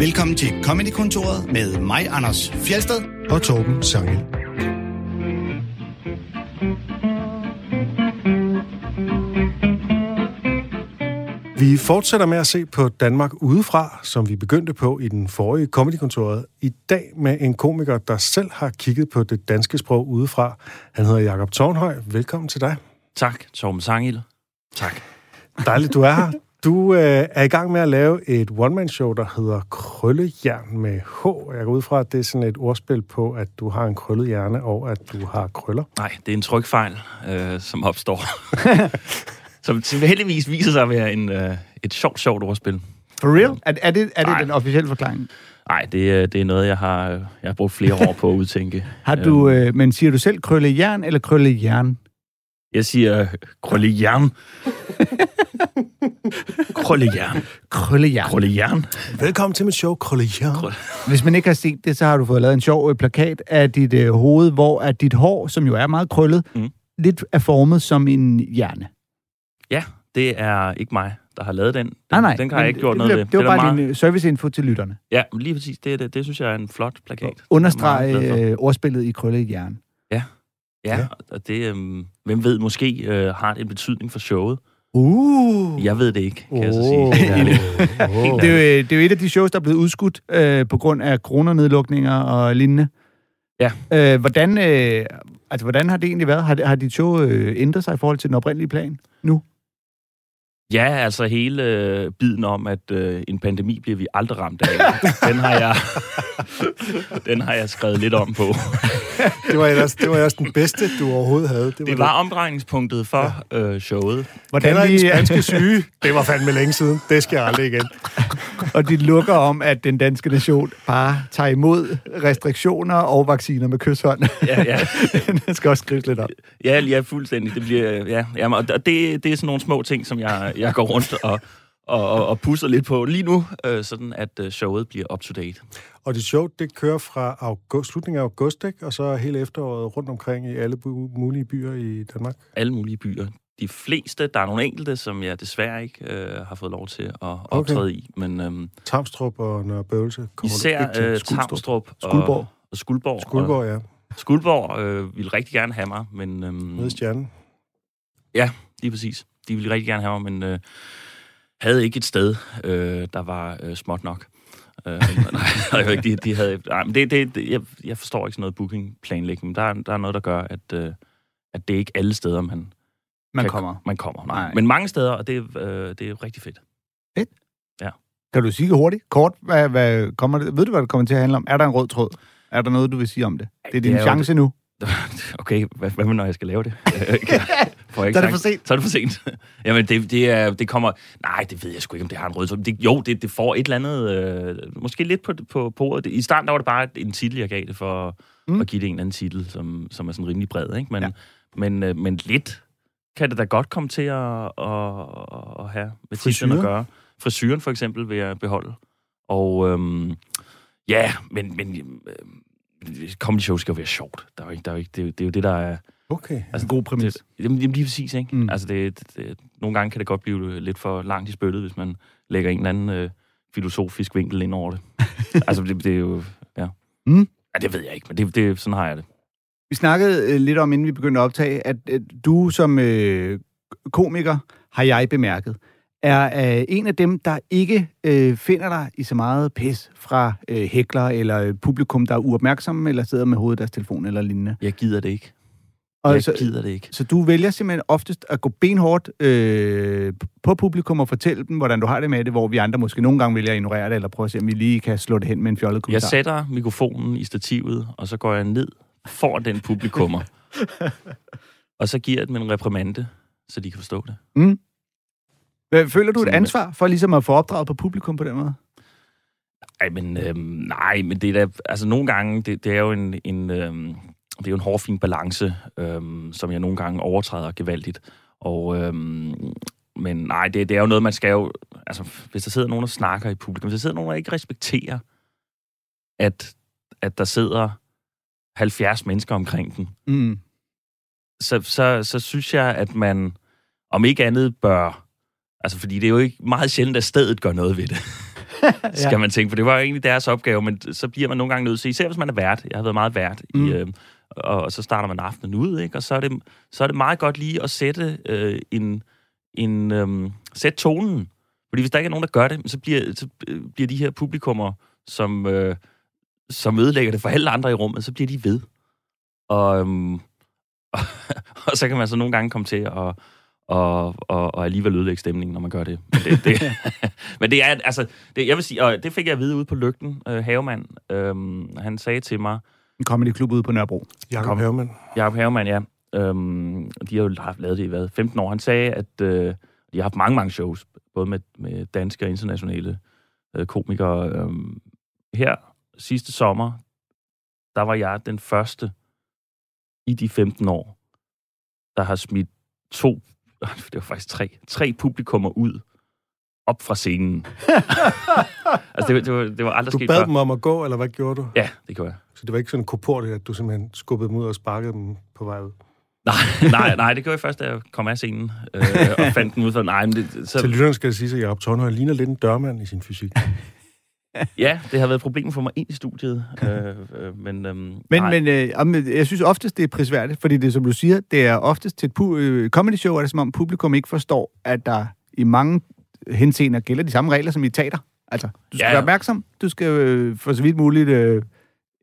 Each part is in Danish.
Velkommen til Comedy-kontoret med mig, Anders Fjelsted. og Torben Sangel. Vi fortsætter med at se på Danmark udefra, som vi begyndte på i den forrige Comedy-kontoret. I dag med en komiker, der selv har kigget på det danske sprog udefra. Han hedder Jakob Tornhøj. Velkommen til dig. Tak, Torben Sangil. Tak. Dejligt, du er her. Du øh, er i gang med at lave et one-man-show, der hedder Krøllejern med H. Jeg går ud fra, at det er sådan et ordspil på, at du har en krøllet hjerne, og at du har krøller. Nej, det er en trykfejl, øh, som opstår. som tilfældigvis viser sig at være en, øh, et sjovt, sjovt ordspil. For real? Er, er det, er det Nej. den officielle forklaring? Nej, det, er- det er noget, jeg har, jeg har brugt flere år på at udtænke. Har du, Øhm, øh, men siger du selv krølle jern eller krølle jern? Jeg siger krøllejern. krøllejern. Krølle jern. Krøllejern. Velkommen til mit show, Krøllejern. Hvis man ikke har set det, så har du fået lavet en sjov øh, plakat af dit øh, hoved, hvor at dit hår, som jo er meget krøllet, Mm. lidt er formet som en hjerne. Ja, det er ikke mig, der har lavet den. Den, Nej, nej. den har jeg ikke gjort det, noget ved. Det var Den er bare meget- din øh, serviceinfo til lytterne. Ja, lige præcis. Det, er det, det synes jeg er en flot plakat. Er Understreg øh, ordspillet i krølle jern. Ja, Ja. og det, øhm, hvem ved, måske øh, har det en betydning for showet. Uh. Jeg ved det ikke, kan jeg så sige. helt ærligt. Åh. Det, er jo, øh, det er jo et af de shows, der er blevet udskudt øh, på grund af coronanedlukninger og lignende. Ja. Øh, hvordan, øh, altså, hvordan har det egentlig været? Har, har dit show øh, ændret sig i forhold til den oprindelige plan nu? Ja, altså hele øh, biden om, at øh, en pandemi bliver vi aldrig ramt af, den har jeg, den har jeg skrevet lidt om på. Det var ellers, det var ellers den bedste, du overhovedet havde. Det var omdrejningspunktet for øh, showet. Hvordan ikke vi, spanske syge? Det var fandme længe siden. Det skal jeg aldrig igen. og dit lukker om, at den danske nation bare tager imod restriktioner og vacciner med kysshånd. Ja, ja. den skal også skrives lidt op. Ja, ja, fuldstændig. Det bliver, ja, jamen, og det, det er sådan nogle små ting, som jeg, jeg går rundt og, og, og, og pusser lidt på lige nu, øh, sådan at øh, showet bliver up to date. Og det show, det kører fra august, slutningen af august, ikke? og så hele efteråret rundt omkring i alle mulige byer i Danmark. Alle mulige byer. De fleste, der er nogle enkelte, som jeg desværre ikke øh, har fået lov til at optræde i, men øhm, Tamstrup og Nørre Bøvelse kommer du især ikke til. øh, Skuldstrup. Tamstrup og Skuldborg. og Skuldborg. Skuldborg, ja. Og Skuldborg øh, ville rigtig gerne have mig, men øhm, i stjernen. lige præcis. De ville rigtig gerne have mig, men øh, havde ikke et sted, øh, der var øh, småt nok. Øh, nej, de, de havde, nej, men det, det, det, jeg, jeg forstår ikke sådan noget booking-planlægning. Der, er- der er noget, der gør, at, øh, at det er ikke alle steder, man, Man kan- kommer. man kommer. Nej. Nej. Men mange steder, og det, øh, det er rigtig fedt. Kan du sige hurtigt, kort, hvad, hvad kommer det, ved du, hvad det kommer til at handle om? Er der en rød tråd? Er der noget, du vil sige om det? Det er din det er chance nu. Okay, hvad, hvad med, når jeg skal lave det? Får jeg ikke Så er det for sent. Så er det for sent. Jamen, det, det, er, det kommer... Nej, det ved jeg sgu ikke, om det har en rød tråd. Det, jo, det, det får et eller andet... Øh, måske lidt på, på, på ordet. I starten der var det bare en titel, jeg gav det for mm. At give det en eller anden titel, som, som er sådan rimelig bred. Ikke? Men, ja. Men, øh, men lidt kan det da godt komme til at, at, at have med titlen at gøre. Frisyren for eksempel vil jeg beholde. Og øhm, ja, men, men øh, comedy show skal jo være sjovt. Der er jo ikke, der er jo ikke, det, er jo- det er jo det, der er... Okay. Altså, god præmis. Det, jamen, jamen, lige præcis, ikke? Mm. Mm. Altså, det, det, det, nogle gange kan det godt blive lidt for langt i spyttet, hvis man lægger en eller anden øh, filosofisk vinkel ind over det. altså, det, det er jo... Ja. Mm. ja, det ved jeg ikke, men det, det, sådan har jeg det. Vi snakkede øh, lidt om, inden vi begyndte at optage, at øh, du som øh, komiker, har jeg bemærket, er øh, en af dem, der ikke øh, finder dig i så meget pis fra øh, hækler eller øh, publikum, der er uopmærksomme eller sidder med hovedet i deres telefon eller lignende. Jeg gider det ikke. Og Jeg så, gider det ikke. så du vælger simpelthen oftest at gå benhårdt øh, på publikum og fortælle dem, hvordan du har det med det, hvor vi andre måske nogle gange vælger at ignorere det, eller prøve at se, om vi lige kan slå det hen med en fjollet Jeg kommentar. sætter mikrofonen i stativet, og så går jeg ned foran den publikummer. og så giver jeg dem en reprimande, så de kan forstå det. Hvad- Føler du et ansvar for ligesom at få opdraget på publikum på den måde? Ej, men, øhm, nej, men det er da, altså nogle gange, det, det er jo en, en, øhm, det er jo en hårfin balance, øhm, som jeg nogle gange overtræder gevaldigt. Og, øhm, men nej, det, det er jo noget, man skal jo, altså hvis der sidder nogen, der snakker i publikum, hvis der sidder nogen, der ikke respekterer, at, at der sidder 70 mennesker omkring den, Mm. så, så, så synes jeg, at man om ikke andet bør... Altså, fordi det er jo ikke meget sjældent, at stedet gør noget ved det. skal man tænke, for det var jo egentlig deres opgave, men så bliver man nogle gange nødt til, især hvis man er vært, jeg har været meget vært, mm. i, øh, og, og så starter man aftenen ud, ikke? og så er, det, så er det meget godt lige at sætte øh, en, en øh, sætte tonen, fordi hvis der ikke er nogen, der gør det, så bliver, så bliver de her publikummer, som, øh, som ødelægger det for alle andre i rummet, så bliver de ved. Og, øhm, og, og så kan man så nogle gange komme til at og, og, og alligevel ødelægge stemningen, når man gør det. Men det, det, men det er, altså, det, jeg vil sige, og det fik jeg at vide ude på Lygten, øh, Havemand, øhm, han sagde til mig... En comedy klub ude på Nørrebro. Jakob Havemann. Jakob Havemann, ja. Øhm, de har jo haft lavet det i hvad, 15 år. Han sagde, at øh, de har haft mange, mange shows, både med, med danske og internationale øh, komikere. Øhm, her sidste sommer, der var jeg den første i de 15 år, der har smidt to, det var faktisk tre, tre publikummer ud op fra scenen. altså, det, det, var, det var aldrig Du sket bad før. dem om at gå, eller hvad gjorde du? Ja, det gjorde jeg. Så det var ikke sådan en koport, at du simpelthen skubbede dem ud og sparkede dem på vej ud? Nej, nej, nej, det gjorde jeg først, da jeg kom af scenen øh, og fandt den ud for, nej, men det, så, Til lytteren skal jeg sige, at Jacob Tornhøj ligner lidt en dørmand i sin fysik. Ja, det har været et problem for mig ind i studiet, øh, øh, men, øhm, Men, nej, men øh, jeg synes oftest, det er prisværdigt, fordi det, som du siger, det er oftest til et pu- øh, comedy show, er det som om publikum ikke forstår, at der i mange henseender gælder de samme regler som i teater. Altså, du skal Ja. være opmærksom, du skal øh, for så vidt muligt øh,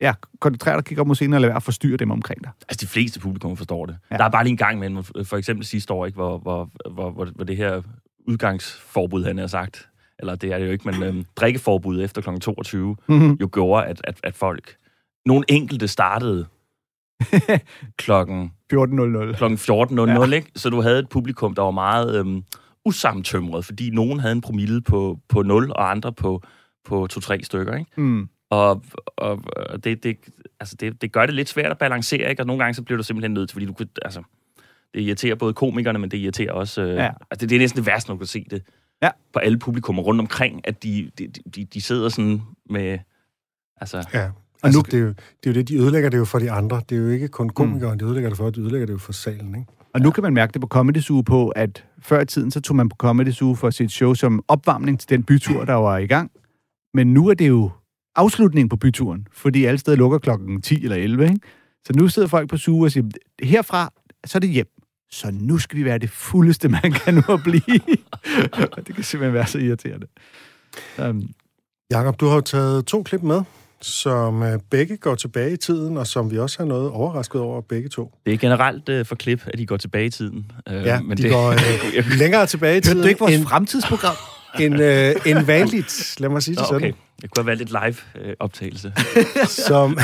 ja, koncentrere dig, kigge op mod scenen, og lade være at forstyrre dem omkring dig. Altså, de fleste publikum forstår det. Ja. Der er bare lige en gang med, for eksempel sidste år, ikke, hvor, hvor, hvor, hvor, hvor det her udgangsforbud, han har sagt, eller det er det jo ikke, men øhm, drikkeforbud efter kl. 22, Mhm. jo gjorde, at, at, at folk... Nogle enkelte startede klokken 14.00. kl. 14.00, ja. ikke? Så du havde et publikum, der var meget øhm, usammentømret, fordi nogen havde en promille på, på 0, og andre på, på 2-3 stykker, ikke? Mm. Og, og, og det, det, altså det, det gør det lidt svært at balancere, ikke? Og nogle gange så bliver du simpelthen nødt til, fordi du kunne, altså, det irriterer både komikerne, men det irriterer også... Øh, Ja. altså det, det er næsten det værste, når du kan se det Ja. på alle publikummer rundt omkring, at de, de, de, de sidder sådan med... Altså, Ja. Altså, det, er jo, det er jo det, de ødelægger det jo for de andre. Det er jo ikke kun komikere, mm. de ødelægger det for, de ødelægger det jo for salen, ikke? Og nu kan man mærke det på Comedy Zoo på, at før i tiden, så tog man på Comedy Zoo for at se et show som opvarmning til den bytur, der var i gang. Men nu er det jo afslutningen på byturen, fordi alle steder lukker klokken 10 eller 11, ikke? Så nu sidder folk på Zoo og siger, herfra, så er det hjem. Så nu skal vi være det fuldeste, man kan nu at blive. Det kan simpelthen være så irriterende. Um, Jakob, du har jo taget to klip med, som øh, begge går tilbage i tiden, og som vi også har noget overrasket over begge to. det er generelt øh, for klip, at de går tilbage i tiden. Øh, Ja, men de det, går øh, længere tilbage i tiden hørte du ikke vores end, fremtidsprogram? End, øh, end vanligt. Lad mig sige Nå, det sådan. okay. Jeg kunne have valgt et live-optagelse. Som,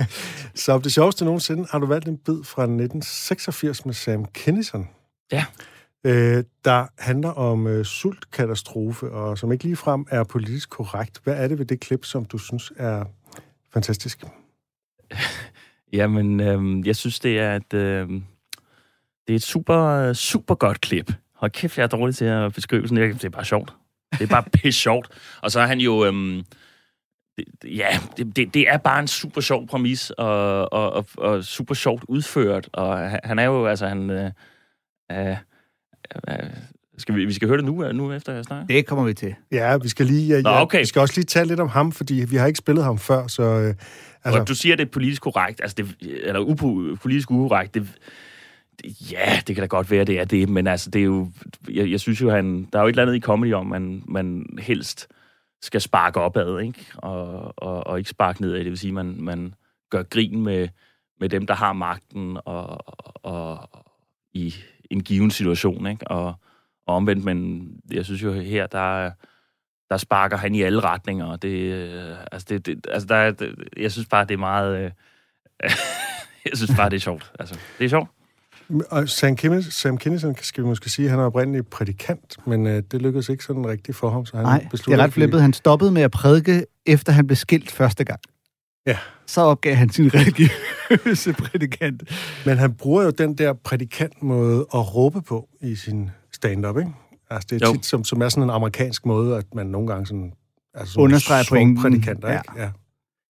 som det sjoveste nogensinde har du valgt en bid fra 1986 med Sam Kinison. Ja. Øh, der handler om øh, sultkatastrofe, og som ikke ligefrem er politisk korrekt. Hvad er det ved det klip, som du synes er fantastisk? Jamen, øh, jeg synes, det er et, øh, det er et super, super godt klip. Hold kæft, jeg er dårlig til at beskrive sådan. Det er bare sjovt. Det er bare pisse sjovt. Og så er han jo... Øh, det, ja, det, det, det er bare en super sjov præmis, og, og, og, og super sjovt udført. Og han- er jo, altså, han... Øh, øh, øh, skal vi, vi skal høre det nu, øh, nu efter jeg snakker? Det kommer vi til. Ja, vi skal lige, ja, Nå, ja, okay. vi skal også lige tale lidt om ham, fordi vi har ikke spillet ham før, så øh, Altså, og du siger, det er politisk korrekt, altså det, eller upo, politisk ukorrekt, det, ja, det kan da godt være, det er det, men altså, det er jo, jeg, jeg synes jo, han, der er jo et eller andet i comedy om, man, man helst skal sparke opad, ikke? Og, og, og ikke sparke nedad, det vil sige, man, man gør grin med, med dem, der har magten, og, og, og i en given situation, ikke? Og, og omvendt, men jeg synes jo her, der der sparker han i alle retninger, og det, øh, altså det, det altså der det, jeg synes bare, det er meget, øh, jeg synes bare, det er sjovt, altså, det er sjovt og Sam, Kim, Sam Kinison skal vi måske sige, han er oprindeligt prædikant, men øh, det lykkedes ikke sådan rigtigt for ham, så han Nej, det er ret flippet. Han stoppede med at prædike, efter han blev skilt første gang. Ja. Så opgav han sin religiøse prædikant. Men han bruger jo den der prædikantmåde at råbe på i sin stand-up, ikke? Altså, det er Jo. tit, som, som er sådan en amerikansk måde, at man nogle gange sådan... Altså sådan Understreger pointen. prædikanter, Ja. ikke? Ja.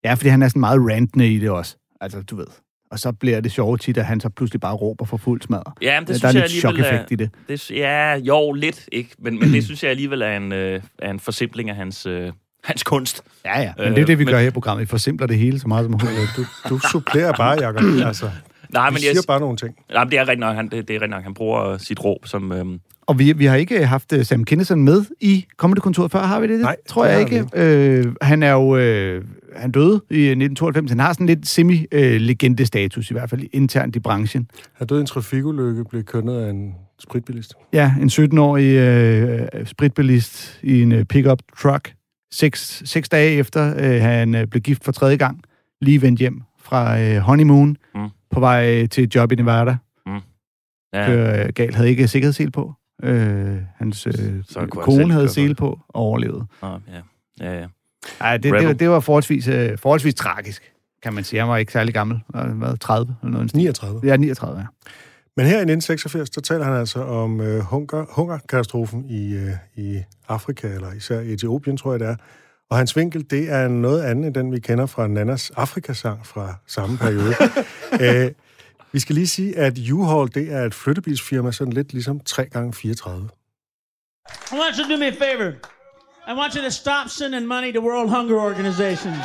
Ja, fordi han er sådan meget rantende i det også. Altså, du ved. Og så bliver det sjovt tit, at han så pludselig bare råber for fuld smadre. Ja, men det der synes er jeg lidt alligevel er, chok-effekt i det. det, ja, jo, lidt, ikke, men, men det synes jeg alligevel er en, øh, er en forsimpling af hans, øh, hans kunst. Ja, ja. Men det er det, vi gør her i programmet. Vi forsimpler det hele så meget som muligt. Du, du supplerer bare, Jacob. Altså, Nej, men jeg, siger bare nogle ting. nej, men det er rigtig nok, han, det, det er rigtig nok, han bruger sit råb som... Øhm, Og vi, vi har ikke haft uh, Sam Kinison med i Comedy-kontoret før, har vi det? Nej, det tror det jeg ikke. Øh, han er jo øh, han døde i 1992. Han har sådan lidt semi-legendestatus, i hvert fald internt i branchen. Han døde i en trafikulykke, blev kønnet af en spritbilist. Ja, en 17-årig øh, spritbilist i en øh, pickup truck. Seks, seks dage efter øh, han øh, blev gift for tredje gang, lige vendt hjem fra øh, honeymoon, Mm. på vej øh, til et job i Nevada. ja, Kører øh, galt, havde ikke sikkerhedssel på. Øh, hans øh, kone havde sele på og overlevede. Nå, ja, ja, ja. Ej, det, det, Rebel. det var forholdsvis, øh, forholdsvis tragisk, kan man sige. Han var ikke særlig gammel. Han var hvad, 30 eller noget. i den stil. 39. Ja, 39, ja. Men her i 1986, der taler han altså om øh, hunger, hungerkatastrofen i, øh, i Afrika, eller især i Etiopien, tror jeg det er. Og hans vinkel, det er noget andet end den, vi kender fra Nannas Afrikasang fra samme periode. Æ, vi skal lige sige, at U-Haul, det er et flyttebilsfirma, sådan lidt ligesom 3x34. I want you to do me a favor. I want you to stop sending money to World Hunger Organizations.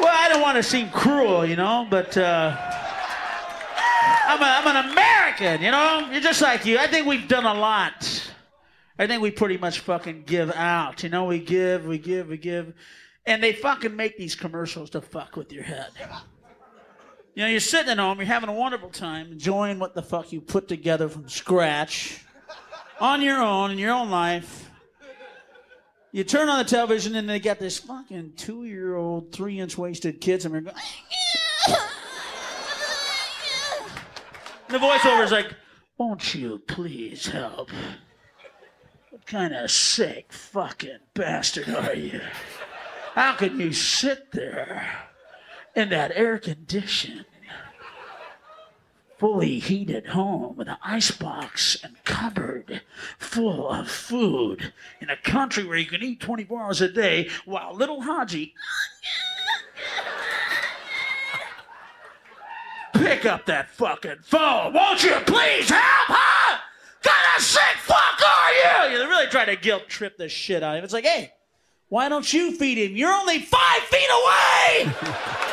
Well, I don't want to seem cruel, you know, but uh, I'm, a, I'm an American, you know? You're just like you. I think we've done a lot. I think we pretty much fucking give out. You know, we give, we give, we give. And they fucking make these commercials to fuck with your head. You know, you're sitting at home, you're having a wonderful time, enjoying what the fuck you put together from scratch on your own in your own life. You turn on the television and they got this fucking two year old, three inch waisted kids and they're going, and the voiceover is like, Won't you please help? What kind of sick fucking bastard are you? How can you sit there in that air conditioned, fully heated home with an icebox and cupboard full of food in a country where you can eat 24 hours a day while little Haji pick up that fucking phone. Won't you please help, huh? Kind of sick fuck are you? They're really trying to guilt trip the shit out of him. It's like, hey, why don't you feed him? You're only five feet away.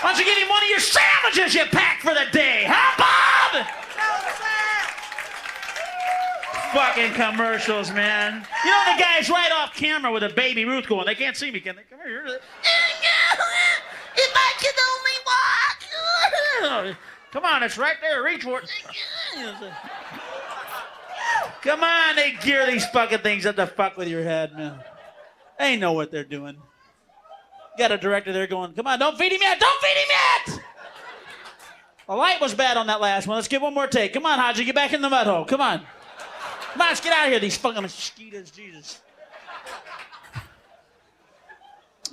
Why don't you give him one of your sandwiches you packed for the day, huh, Bob? Fucking commercials, man. You know the guy's right off camera with a baby Ruth going. They can't see me, can they? Come here. If I could only walk. Come on, it's right there. Reach for it. Come on, they gear these fucking things up to fuck with your head, man. They know what they're doing. Got a director there going, come on, don't feed him yet, don't feed him yet! The light was bad on that last one. Let's give one more take. Come on, Haji, get back in the mud hole. Come on. Come on, let's get out of here, these fucking mosquitoes, Jesus.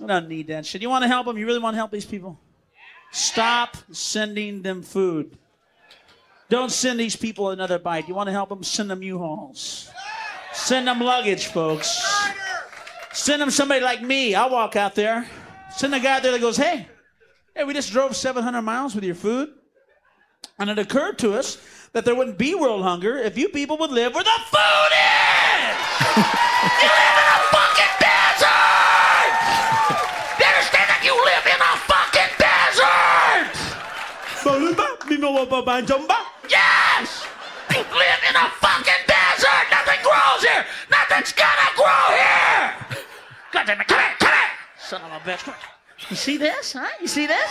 I don't need that shit. You want to help them? You really want to help these people? Stop sending them food. Don't send these people another bite. You want to help them? Send them U-Hauls. Send them luggage, folks. Send them somebody like me. I'll walk out there. Send a guy out there that goes, hey, hey, we just drove 700 miles with your food. And it occurred to us that there wouldn't be world hunger if you people would live where the food is! you live in a fucking desert! You understand that you live in a fucking desert! Yes! You live in a fucking desert! Nothing grows here! Nothing's gonna grow here! God damn it, come here! Son of a bitch. You see this, huh? You see this?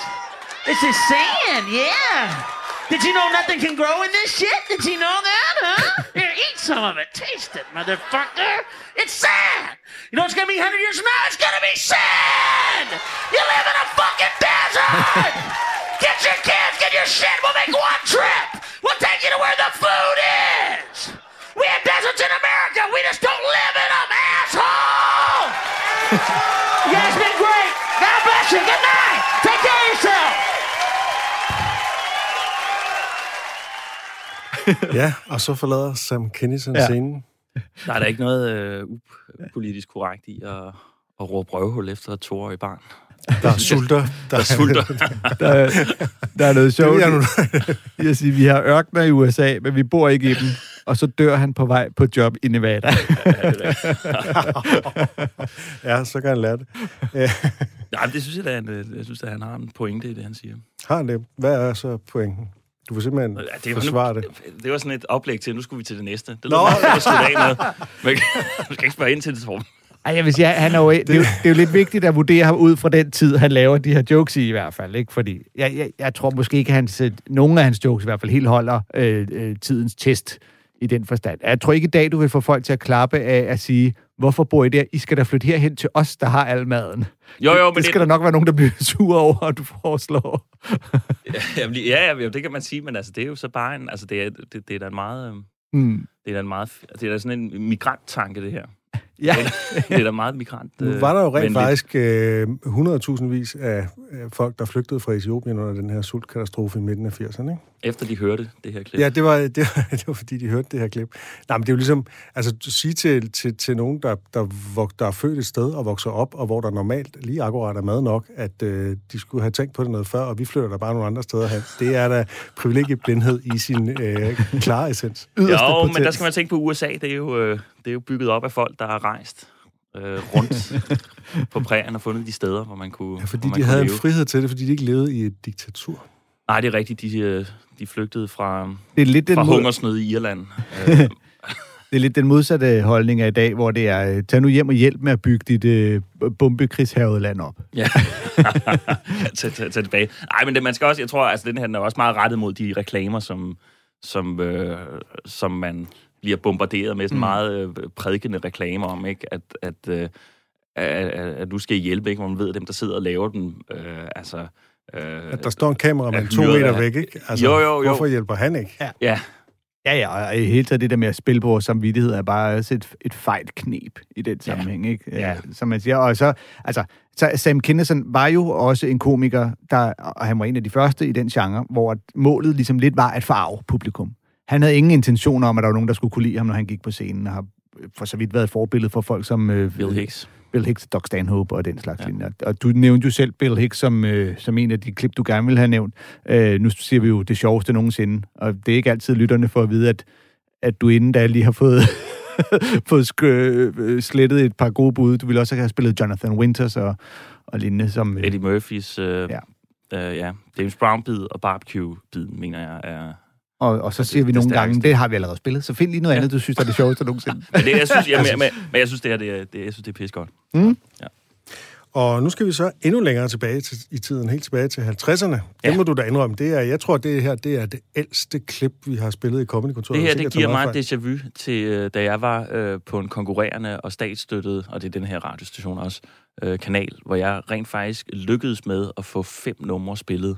This is sand, yeah. Did you know nothing can grow in this shit? Did you know that, huh? Here, eat some of it. Taste it, motherfucker. It's sand. You know what's gonna be 100 years from now? It's gonna be sand! You live in a fucking desert! Get your kids, get your shit. We'll make one trip. We'll take you to where the food is. We have deserts in America. We just don't live in them, asshole. you guys been great. God bless you. Good night. Take care of yourself. Ja, og så forlader Sam Kinison Ja. scenen. Der er da ikke noget øh, upolitisk korrekt i at, at råbe røvhul efter et toårigt barn. Der sulter. Der, Der sulter. Der, er- der er noget sjovt Det er nu- i at sige, vi har ørkner i USA, men vi bor ikke i dem. og så dør han på vej på job i Nevada. Ja, så kan han lære det. Nej, det synes jeg, da, han, øh, jeg synes, at han har en pointe i det, han siger. Har han det? Hvad er så pointen? Du vil simpelthen Ja, det forsvare det. Det var sådan et oplæg til, nu skulle vi til det næste. Det Nå. lød meget at slutte af med. Men du skal ikke spørge ind til det, Torben. Ej, jeg vil sige, han er jo, det, er jo, det er jo lidt vigtigt at vurdere ham ud fra den tid, han laver de her jokes i i hvert fald. Ikke? Fordi jeg, jeg, jeg tror måske ikke, at øh, nogen af hans jokes i hvert fald helt holder øh, øh, tidens test i den forstand. Jeg tror ikke i dag, du vil få folk til at klappe af at sige, hvorfor bor I der? I skal da flytte herhen til os, der har al maden. Jo, jo, det, men det skal der nok være nogen, der bliver sure over, at du foreslår. Jamen, ja, ja, det kan man sige, men altså, det er jo så bare en... Altså, det er, det, det er da en meget... Hmm. Det er da en meget... Det er da sådan en migranttanke, det her. Ja. Det er da meget migrant... Nu øh, var der jo rent venligt. faktisk øh, 100.000 vis af af folk, der flygtede fra Etiopien under den her sultkatastrofe i midten af 80'erne. Ikke? Efter de hørte det her klip. Ja, det var, det, var, det var fordi, de hørte det her klip. Nej, men det er jo ligesom, altså at sige til, til, til nogen, der, der, vok, der er født et sted og vokser op, og hvor der normalt lige akkurat er mad nok, at øh, de skulle have tænkt på det noget før, og vi flytter der bare nogle andre steder hen. Det er da privilegieblindhed i sin øh, klare essens. Jo, Yderste men potens. der skal man tænke på USA. Det er jo, øh, det er jo bygget op af folk, der har rejst øh, rundt på prærien og fundet de steder, hvor man kunne Ja, fordi man de havde en leve. frihed til det, fordi de ikke levede i et diktatur. Nej, det er rigtigt. De, øh, de flygtede fra, Det er lidt den mod- hungersnød i Irland. Øh, Det er lidt den modsatte holdning af i dag, hvor det er, øh, tag nu hjem og hjælp med at bygge dit øh, bombekrigshavede land op. Ja. tag, tag, tag tilbage. Nej, men det, man skal også, jeg tror, altså den her den er også meget rettet mod de reklamer, som, som, øh, som man bliver bombarderet med sådan Mm. meget øh, prædikende reklamer om, ikke? At, at, øh, at, at, at du skal hjælpe, ikke? Hvor man ved, at dem, der sidder og laver den, øh, altså... Øh, At der står en kameramand er to meter af- væk, ikke? Altså, Jo, jo, jo. Hvorfor hjælper han ikke? Ja. ja, Ja, ja, og i hele taget det der med at spille på vores samvittighed er bare også et, et fejt knep i den sammenhæng, ikke? Ja. Øh, Som man siger. Og så, altså, så Sam Kinison var jo også en komiker, der, og han var en af de første i den genre, hvor målet ligesom lidt var at farve publikum. Han havde ingen intention om, at der var nogen, der skulle kunne lide ham, når han gik på scenen, og har for så vidt været et forbillede for folk som øh, Bill Hicks. Bill Hicks, Doc Stanhope og den slags Ja. linjer. Og du nævnte jo selv Bill Hicks som, øh, som en af de klip, du gerne ville have nævnt. Øh, nu siger vi jo det sjoveste nogensinde, og det er ikke altid lytterne for at vide, at, at du inden da lige har fået, fået sk- øh, slettet et par gode bud. Du ville også have spillet Jonathan Winters og, og lignende. Som, øh, Eddie Murphys... Øh, Ja. ja. Øh, ja. James Brown-bid og Barbecue-bid, mener jeg, er... og, og så det- siger vi det nogle gange, stærkeste. det har vi allerede spillet, så find lige noget Ja. andet, du synes er det sjoveste nogensinde. Men, det, jeg synes, jeg, men, men, jeg synes, det her, det er, det, jeg synes, det er pisse godt. Og nu skal vi så endnu længere tilbage til, i tiden, helt tilbage til 50'erne. Det Ja. må du da indrømme. Det er, jeg tror, det her det er det ældste klip, vi har spillet i Comedy-kontoret. Det her, det giver mig meget déjà vu til, øh, da jeg var øh, på en konkurrerende og statsstøttet, og det er den her radiostation også, øh, kanal, hvor jeg rent faktisk lykkedes med at få fem numre spillet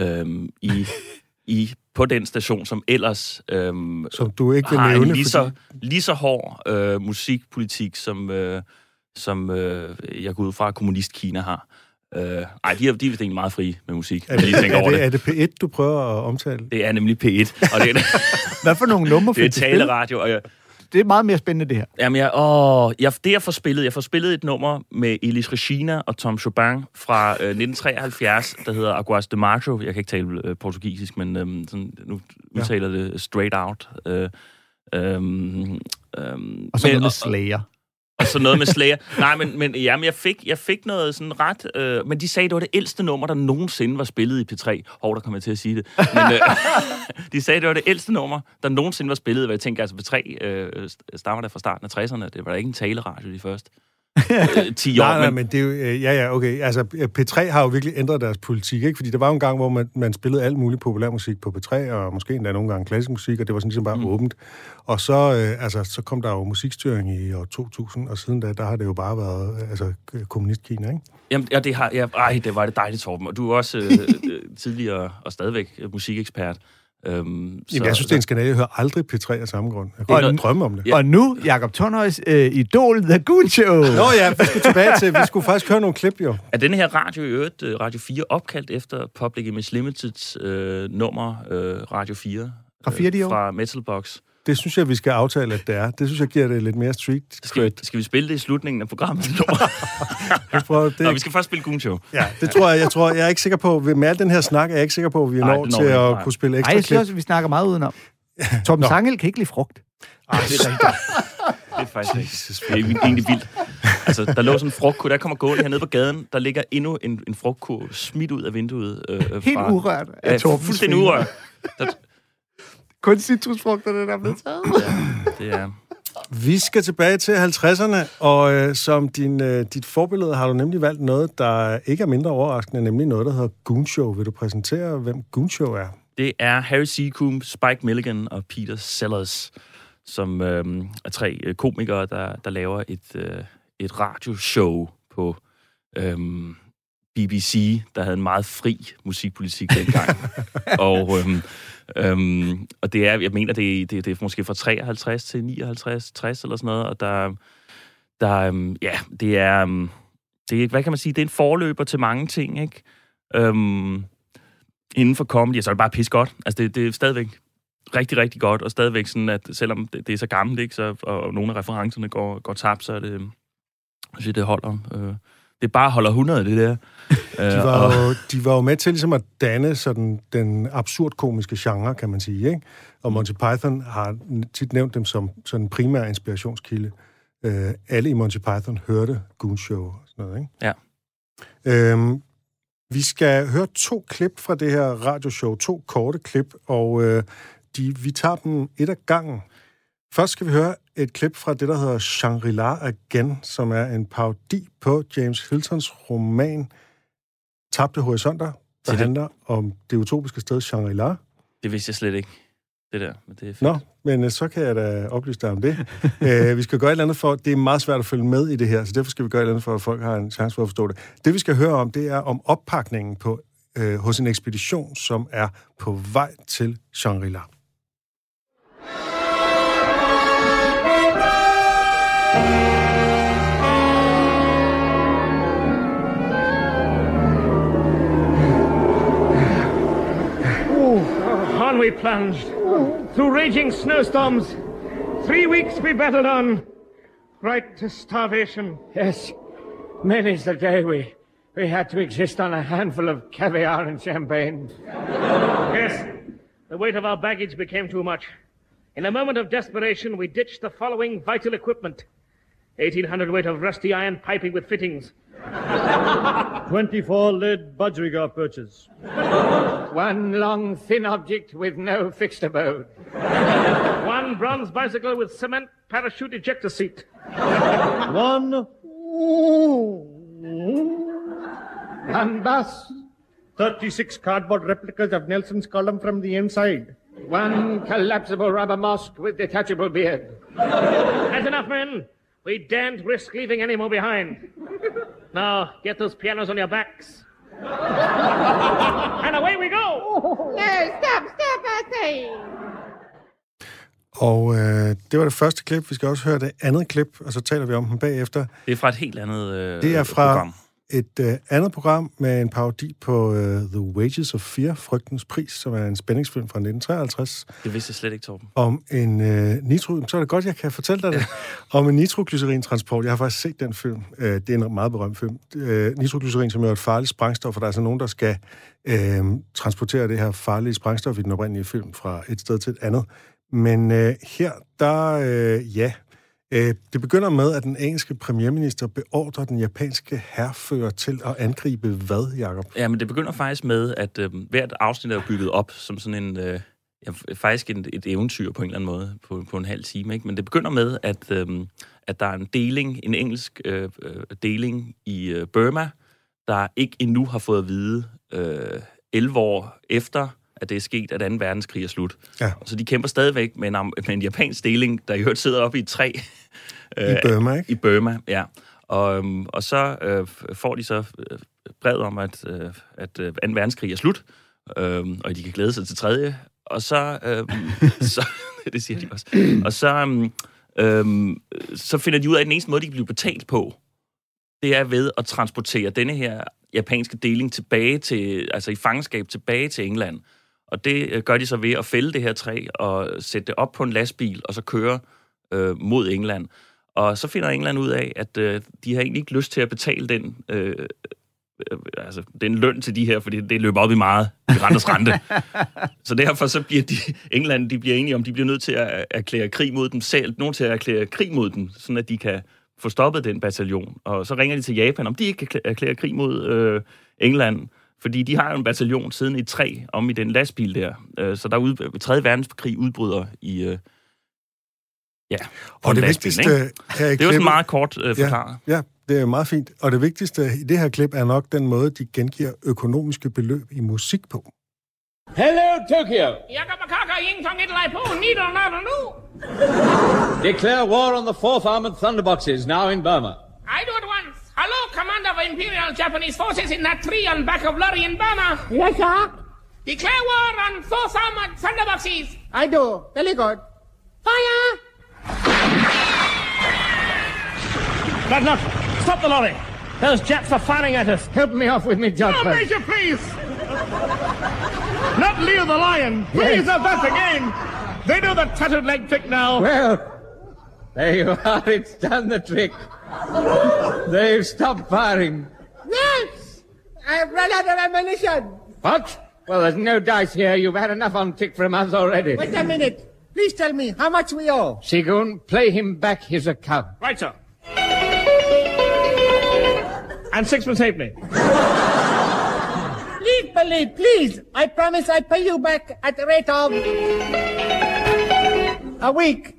øhm, i, i, på den station, som ellers øhm. Som du ikke vil har nævne, en lige så, fordi... lige så hård øh, musikpolitik, som, øh, som øh, jeg går ud fra, kommunist-Kina har. Øh, ej, de er, de er egentlig meget frie med musik, Er lige det, tænker er, over det, det. er det P1, du prøver at omtale? Det er nemlig P1, og det er, Hvad for nogle numre det er fik du spillet? taleradio, og jeg, Det er meget mere spændende, det her. Jamen, jeg, åh, jeg, det jeg får spillet, jeg får spillet et nummer med Elis Regina og Tom Chopin fra øh, 1973, der hedder Aguas de Macho. Jeg kan ikke tale øh, portugisisk, men øhm, sådan, nu udtaler ja. det straight out. Øh, øhm, øhm, Og så men- noget med Slayer. og så noget med Slayer. Nej, men, men, jamen, jeg, fik, jeg fik noget sådan ret... Øh, men de sagde, det var det ældste nummer, der nogensinde var spillet i P3. Hov, der kommer jeg til at sige det. Men, øh, de sagde, det var det ældste nummer, der nogensinde var spillet. Hvad jeg tænker, altså P3 øh, stammer der fra starten af 60'erne. Det var da ikke en taleradio de første 10 år. Nej, nej, men, men det er jo, øh, ja, ja, okay. Altså, P3 har jo virkelig ændret deres politik, ikke? Fordi der var jo en gang, hvor man, man spillede alt muligt populærmusik på P3, og måske endda nogle gange klassisk musik, og det var sådan ligesom bare mm. åbent. Og så, øh, altså, så kom der jo musikstyring i år 2000, og siden da, der har det jo bare været øh, altså, kommunistkina, ikke? Jamen, ja, det har, ja, ej, det var det dejligt, Torben. Og du er også øh, øh, tidligere og stadigvæk musikekspert. Øhm, så, Jamen, jeg synes, det er en skandale. Jeg hører aldrig P3 af samme grund. Jeg kunne Og ikke nu- drømme om det. Ja. Og nu, Jakob Tornhøjs øh, idol, The Goon Show. Nå ja, vi skulle tilbage til, vi skulle faktisk høre nogle klip, jo. Er denne her radio i øvrigt, øh, Radio 4, opkaldt efter Public Image Limiteds øh, nummer, øh, Radio 4? Fra 4 de år? Fra Metalbox. Det synes jeg, vi skal aftale, at det er. Det synes jeg giver det lidt mere street Skal skal vi spille det i slutningen af programmet? Jeg prøver, Nå, vi det, skal først spille Goon Show. ja, det tror jeg. Jeg tror, jeg er ikke sikker på, med al den her snak, er jeg ikke sikker på, at vi når det når til at nej. kunne spille Ej, ekstra jeg synes også, vi snakker meget udenom. Tom Nå. Sangel kan ikke lide frugt. Ej, det er rigtigt. Det er faktisk rigtigt. Det er egentlig vildt. Altså, der lå sådan en frugtkur, der kommer gående hernede på gaden, der ligger endnu en, en frugtkur smidt ud af vinduet. Øh, Helt fra, urørt af Ja, fuldstændig urørt. Der, Kun citrusfrugterne, der er blevet taget. det er... Vi skal tilbage til 50'erne, og øh, som din, øh, dit forbillede har du nemlig valgt noget, der ikke er mindre overraskende, nemlig noget, der hedder Goon Show. Vil du præsentere, hvem Goon Show er? Det er Harry Seacombe, Spike Milligan og Peter Sellers, som øh, er tre øh, komikere, der, der laver et, øh, et radioshow på øh, BBC, der havde en meget fri musikpolitik dengang. og, øh, øh, og det er, jeg mener, det, er- det, det er måske fra 53 til 59, 60 eller sådan noget, og der, der øh, ja, det er, øh, det hvad kan man sige, det er en forløber til mange ting, ikke? Øhm, inden for comedy, så er det bare pis godt. Altså, det, det er stadigvæk rigtig, rigtig godt, og stadigvæk sådan, at selvom det, det er så gammelt, ikke, så, og, og nogle af referencerne går, går tabt, så er det, jeg synes, det holder. Øh, det bare holder 100, det der. Øh, De var, jo, de var jo med til ligesom at danne sådan den absurd-komiske genre, kan man sige. Ikke? Og Monty Python har tit nævnt dem som sådan en primær inspirationskilde. Øh, alle i Monty Python hørte Goon Show og sådan noget. Ikke? Ja. Øhm, vi skal høre to klip fra det her radioshow, to korte klip, og øh, de, vi tager dem et af gangen. Først skal vi høre et klip fra det, der hedder Shangri-La Again, som er en parodi på James Hiltons roman Tabte Horisonter, der det- handler om det utopiske sted Shangri-La. det vidste jeg slet ikke, det der. Men det er fedt. Nå, men øh, så kan jeg da oplyse dig om det. øh, vi skal gøre et eller andet for, det er meget svært at følge med i det her, så derfor skal vi gøre et eller andet for, at folk har en chance for at forstå det. Det vi skal høre om, det er om oppakningen på, øh, hos en ekspedition, som er på vej til Shangri-La. On we plunged through raging snowstorms. Three weeks we battled on, right to starvation. Yes, many's the day we we had to exist on a handful of caviar and champagne. yes, the weight of our baggage became too much. In a moment of desperation, we ditched the following vital equipment: 1800 weight of rusty iron piping with fittings. 24 lead budgerigar perches. One long, thin object with no fixed abode. One bronze bicycle with cement parachute ejector seat. One One bus. 36 cardboard replicas of Nelson's column from the inside. One collapsible rubber mosque with detachable beard. That's enough, men. We daren't risk leaving any more behind. Now, get those pianos on your backs. and away we go! No, stop, stop, I say. Og øh, det var det første klip. Vi skal også høre det andet klip, og så taler vi om dem bagefter. Det er fra et helt andet øh, Det er fra program. Et øh, andet program med en parodi på øh, The Wages of Fear, Frygtens Pris, som er en spændingsfilm fra 1953, Det vidste jeg slet ikke, Torben. om en øh, nitro... Så er det godt, jeg kan fortælle dig det. om en nitroglycerintransport. Jeg har faktisk set den film. Øh, det er en meget berømt film. Øh, nitroglycerin, som er et farligt sprængstof, for der er altså nogen, der skal øh, transportere det her farlige sprængstof i den oprindelige film fra et sted til et andet. Men øh, her, der... Øh, ja... Øh, det begynder med, at den engelske premierminister beordrer den japanske herfører til at angribe hvad, Jacob? Ja, men det begynder faktisk med, at øh, hvert afsnit er bygget op som sådan en... Øh, ja, faktisk et, et eventyr på en eller anden måde, på, på en halv time. Ikke? Men det begynder med, at, øh, at der er en deling, en engelsk øh, øh, deling i øh, Burma, der ikke endnu har fået at vide øh, 11 år efter, at det er sket, at 2. verdenskrig er slut. Ja. Så de kæmper stadigvæk med en, med en japansk deling, der i øvrigt sidder oppe i et træ. I Burma, ikke? I Burma, ja. Og, øhm, og så øh, får de så øh, brevet om, at, øh, at øh, 2. verdenskrig er slut, øh, og de kan glæde sig til tredje. Og så, øh, så det siger de også. Og så, øh, øh, så finder de ud af, at den eneste måde, de kan blive betalt på, det er ved at transportere denne her japanske deling tilbage til, altså i fangenskab tilbage til England. Og det øh, gør de så ved at fælde det her træ og sætte det op på en lastbil, og så køre øh, mod England. Og så finder England ud af, at øh, de har egentlig ikke lyst til at betale den, øh, øh, altså, det er en løn til de her, fordi det løber op i meget i renters rente. så derfor så bliver de, England, de bliver enige om, de bliver nødt til at erklære krig mod dem selv, nogen til at erklære krig mod dem, sådan at de kan få stoppet den bataljon. Og så ringer de til Japan, om de ikke kan erklære krig mod øh, England, fordi de har jo en bataljon siden i tre om i den lastbil der. Øh, så der er ud, 3. verdenskrig udbryder i... Øh, ja, Og det lastbil, vigtigste ikke? her i Det er jo sådan meget kort øh, forklaret. Ja, ja, det er meget fint. Og det vigtigste i det her klip er nok den måde, de gengiver økonomiske beløb i musik på. Hello, Tokyo. Yakamakaka ying tong itlai po needle nada nu. Declare war on the 4th Armored Thunderboxes, now in Burma. I do at once. Hello, commander of Imperial Japanese forces in that tree on back of lorry in Burma. Yes, sir. Declare war on fourth armored thunderboxes. I do. Very good. Fire! But look, stop the lorry. Those Japs are firing at us. Help me off with me, Oh, Judge. Major, please. Not Leo the Lion. Please, not that again. They do the tattered leg trick now. Well, there you are. It's done the trick. They've stopped firing. Yes! I've run out of ammunition. What? Well, there's no dice here. You've had enough on tick for a month already. Wait a minute. Please tell me how much we owe. Sigun, play him back his account. Right, sir. And sixpence halfpenny. Please, Billy, please. I promise I'll pay you back at the rate of... a week.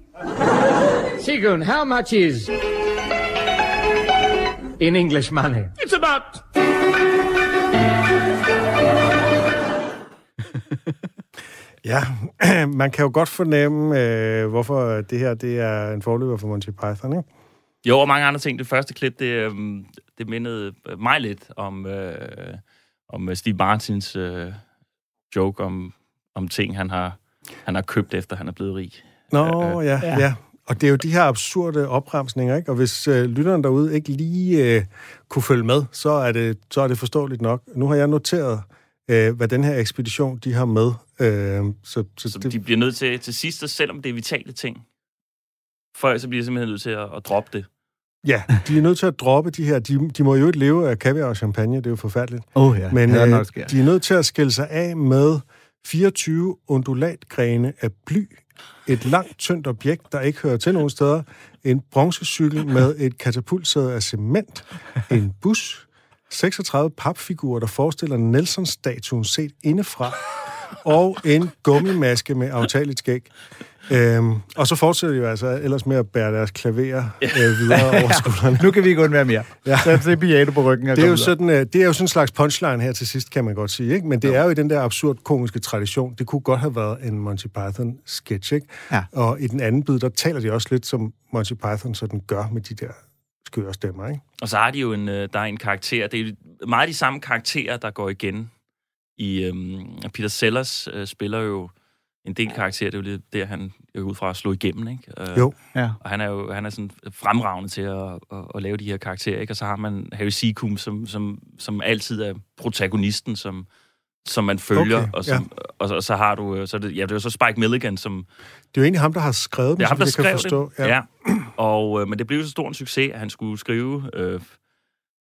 Sigun, how much is in English money? It's about Ja, man kan jo godt fornemme, øh, hvorfor det her det er en forløber for Monty Python, ikke? Jo, og mange andre ting. Det første klip, det, øhm, det mindede øh, mig lidt om, øh, om øh, Steve Martins øh, joke om, om ting, han har, han har købt, efter han er blevet rig. Nå, ja, ja. ja. Og det er jo de her absurde opremsninger, ikke? Og hvis øh, lytteren derude ikke lige øh, kunne følge med, så er, det, så er det forståeligt nok. Nu har jeg noteret, øh, hvad den her ekspedition, de har med. Øh, så, så, Så det, de bliver nødt til, til sidst, og selvom det er vitale ting, for så bliver de simpelthen nødt til at, at droppe det. Ja, de er nødt til at droppe de her. De, de må jo ikke leve af kaviar og champagne, det er jo forfærdeligt. Oh, ja, Men øh, sker. de er nødt til at skille sig af med 24 undulatgrene af bly, et langt, tyndt objekt, der ikke hører til nogen steder, en bronzecykel med et katapultsæde af cement, en bus, 36 papfigurer, der forestiller Nelson-statuen set indefra, og en gummimaske med aftageligt skæg. Øhm, og så fortsætter de jo altså ellers med at bære deres klaver øh, videre over skuldrene. Nu kan vi ikke undvære mere. Ja. Ja. Så det piano på ryggen. Det er, jo videre. sådan, øh, det er jo sådan en slags punchline her til sidst, kan man godt sige. Ikke? Men det er jo i den der absurd komiske tradition. Det kunne godt have været en Monty Python-sketch. Ikke? Ja. Og i den anden bid, der taler de også lidt som Monty Python sådan gør med de der skøre stemmer. Ikke? Og så har de jo en, øh, der er en karakter, det er meget de samme karakterer, der går igen. I øhm, Peter Sellers øh, spiller jo en del karakterer, det er jo lidt der, han er ud fra at slå igennem, ikke? Øh, Jo. Ja. Og han er jo han er sådan fremragende til at, at, at lave de her karakterer, ikke? Og så har man Harry Seacombe, som, som, som altid er protagonisten, som, som man følger. Okay, og, som, og, så, og så har du, øh, så det, ja, det er jo så Spike Milligan, som, Det er jo egentlig ham, der har skrevet dem, det er ham, der jeg kan skrev forstå. det. Ja. Og, øh, men det blev så stor en succes, at han skulle skrive... Øh,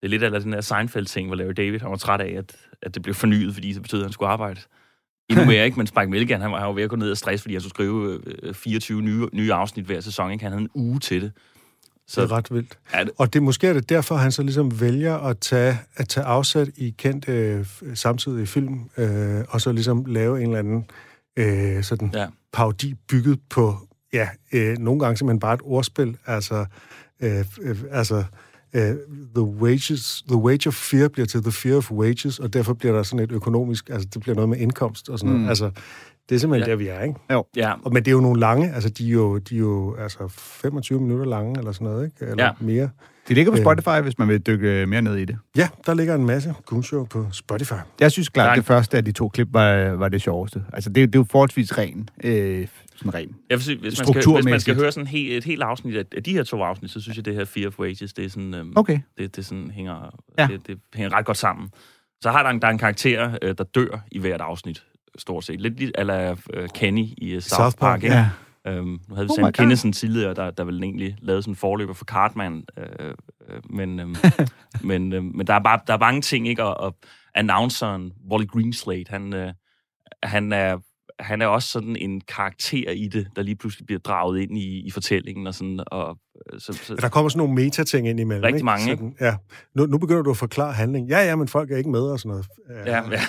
det er lidt af den der Seinfeld-ting, hvor Larry David han var træt af, at, at det blev fornyet, fordi det betød, at han skulle arbejde endnu mere, ikke? Men Spike Milligan, han var, han var ved at gå ned af stress, fordi han skulle skrive øh, 24 nye, nye afsnit hver sæson, ikke? Han havde en uge til det. Det er ret vildt. Ja, det- Og det måske er det derfor, han så ligesom vælger at tage, at tage afsæt i kendt øh, samtidig film, øh, og så ligesom lave en eller anden øh, sådan Ja. parodi bygget på, ja, øh, nogle gange simpelthen bare et ordspil, altså, øh, øh, altså øh, the wages, the wage of fear bliver til the fear of wages, og derfor bliver der sådan et økonomisk, altså det bliver noget med indkomst og sådan noget. Mm. Altså, det er simpelthen Ja. der, vi er, ikke? Ja, Og, men det er jo nogle lange, altså de er jo, de er jo altså 25 minutter lange, eller sådan noget, ikke? Eller Ja. mere. Det ligger på Øh. Spotify, hvis man vil dykke mere ned i det. Ja, der ligger en masse Goonshow på Spotify. Jeg synes klart, Tak. det første af de to klip var, var det sjoveste. Altså, det, det er jo forholdsvis ren. Øh, sådan ren. Jeg vil sige, hvis man, skal, hvis man skal høre sådan helt, et helt afsnit af, af de her to afsnit, så synes jeg, det her Fear of Wages, det er sådan, øhm, Okay. det, det sådan hænger, Ja. det, det hænger ret godt sammen. Så har der en, der er en karakter, øh, der dør i hvert afsnit, stort set. Lidt lidt ala øh, Kenny i øh, South, South Park, ikke? Ja. Øhm, nu havde vi Oh Sam. Kinison tidligere, der, der vel egentlig lavede sådan en forløber for Cartman. Øh, øh, men, øhm, men, øh, men der er bare der er mange ting, ikke? Og, og announceren, Wally Greenslade, han, øh, han er han er også sådan en karakter i det, der lige pludselig bliver draget ind i, i fortællingen. Og sådan, og, øh, så, så, Der kommer sådan nogle metating ind imellem. Rigtig ikke? mange, Sådan, ja. Nu, nu begynder du at forklare handling. Ja, ja, men folk er ikke med og sådan noget. ja, ja.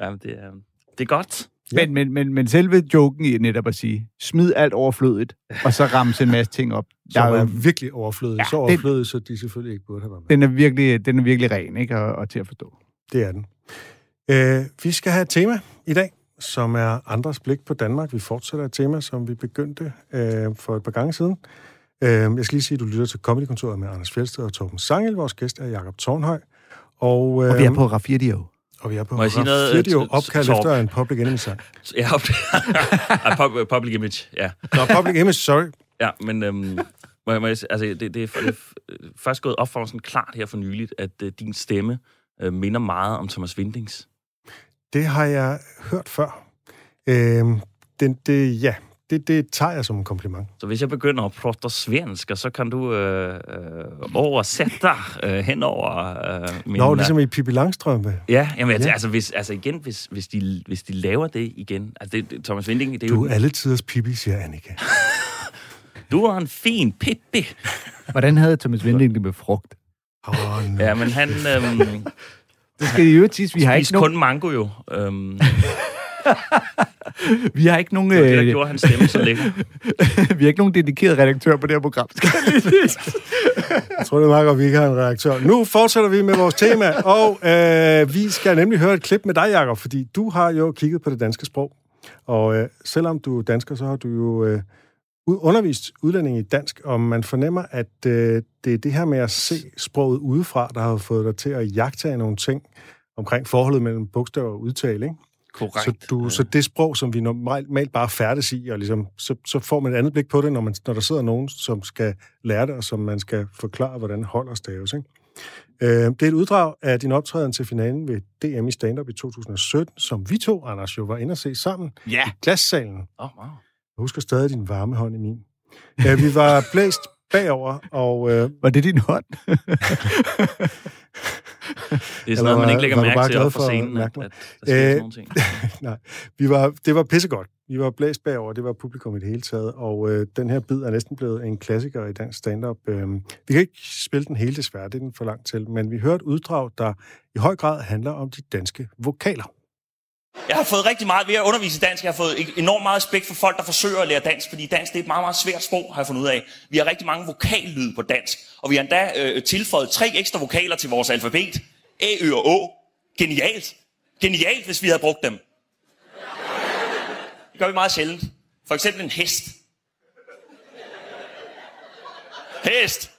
ja, men det, er, det er godt. Men, men, men, men selve joken i netop at sige, smid alt overflødigt, og så ramse en masse ting op. Der er er virkelig overflødige. Ja, Ja, så overflødige, så de selvfølgelig ikke burde have været med. den, er virkelig, den er virkelig ren, ikke? Og, og til at forstå. Det er den. Øh, vi skal have et tema i dag, som er andres blik på Danmark. Vi fortsætter et tema, som vi begyndte øh, for et par gange siden. Øh, jeg skal lige sige, at du lytter til Comedykontoret med Anders Fjeldsted og Torben Sangel. Vores gæst er Jakob Tornhøj. Og, øh, Og vi er på Rafirdio. Og vi er på Må jeg sige noget, Radio øh, Torb? efter en Public Enemy-sang. Ja, Ej, pub- public image, ja. Nå, Public Image, sorry. Ja, men øhm, må jeg, må jeg, altså, det, det, det, er, først gået op for mig sådan klart her for nyligt, at øh, din stemme øh, minder meget om Thomas Windings. Det har jeg hørt før. Øh, det, det, ja, det, det tager jeg som en kompliment. Så hvis jeg begynder at prate svensk, så kan du øh, øh, oversætte øh, hen over øh, min... Nå, ligesom i Pippi Langstrømpe. Ja, jamen, Ja. ja. altså, hvis, altså igen, hvis, hvis, de, hvis de laver det igen... Altså, det, det, Thomas Winding, det er Du jo... er alle tiders Pippi, siger Annika. Du er en fin pippi. Hvordan havde Thomas Winding det med frugt? Åh, oh, no. Ja, men han... Øhm, Det skal I jo tis. Vi har ikke spiser nogen, kun mango jo. Øhm, vi har ikke nogen, det var det, der øh, gjorde hans stemme så lækker. vi har ikke nogen dedikeret redaktør på det her program. Skal jeg lige. Jeg tror, det er meget godt, at vi ikke har en redaktør. Nu fortsætter vi med vores tema, og øh, vi skal nemlig høre et klip med dig, Jacob, fordi du har jo kigget på det danske sprog. Og øh, selvom du er dansker, så har du jo øh, undervist udlændinge i dansk, og man fornemmer, at øh, det er det her med at se sproget udefra, der har fået dig til at jagtage nogle ting omkring forholdet mellem bogstaver og udtale, ikke? Korrekt. Så, du, så det sprog, som vi normalt bare færdes i, og ligesom, så, så får man et andet blik på det, når, man, når der sidder nogen, som skal lære det, og som man skal forklare, hvordan holder staves. Ikke? Øh, det er et uddrag af din optræden til finalen ved DM i stand-up i 2017, som vi to, Anders, jo var inde og se sammen Ja. i glassalen. Oh, wow. Jeg husker stadig din varme hånd i min. Ja, vi var blæst bagover, og øh, Var det din hånd? Det er sådan noget, man var- ikke lægger var mærke bare til glad op for for at scenen, at, mig? at der sker Øh, nogle ting. Nej, vi var, det var pissegodt. Vi var blæst bagover, det var publikum i det hele taget, og øh, den her bid er næsten blevet en klassiker i dansk stand-up. Øh, vi kan ikke spille den hele desværre, det er den for langt til, men vi hørte et uddrag, der i høj grad handler om de danske vokaler. Jeg har fået rigtig meget ved at undervise i dansk. Jeg har fået enormt meget respekt for folk, der forsøger at lære dansk, fordi dansk det er et meget, meget svært sprog, har jeg fundet ud af. Vi har rigtig mange vokallyd på dansk, og vi har endda øh, tilføjet tre ekstra vokaler til vores alfabet. A, Ø og Å. Genialt. Genialt, hvis vi havde brugt dem. Det gør vi meget sjældent. For eksempel en hest. Hest.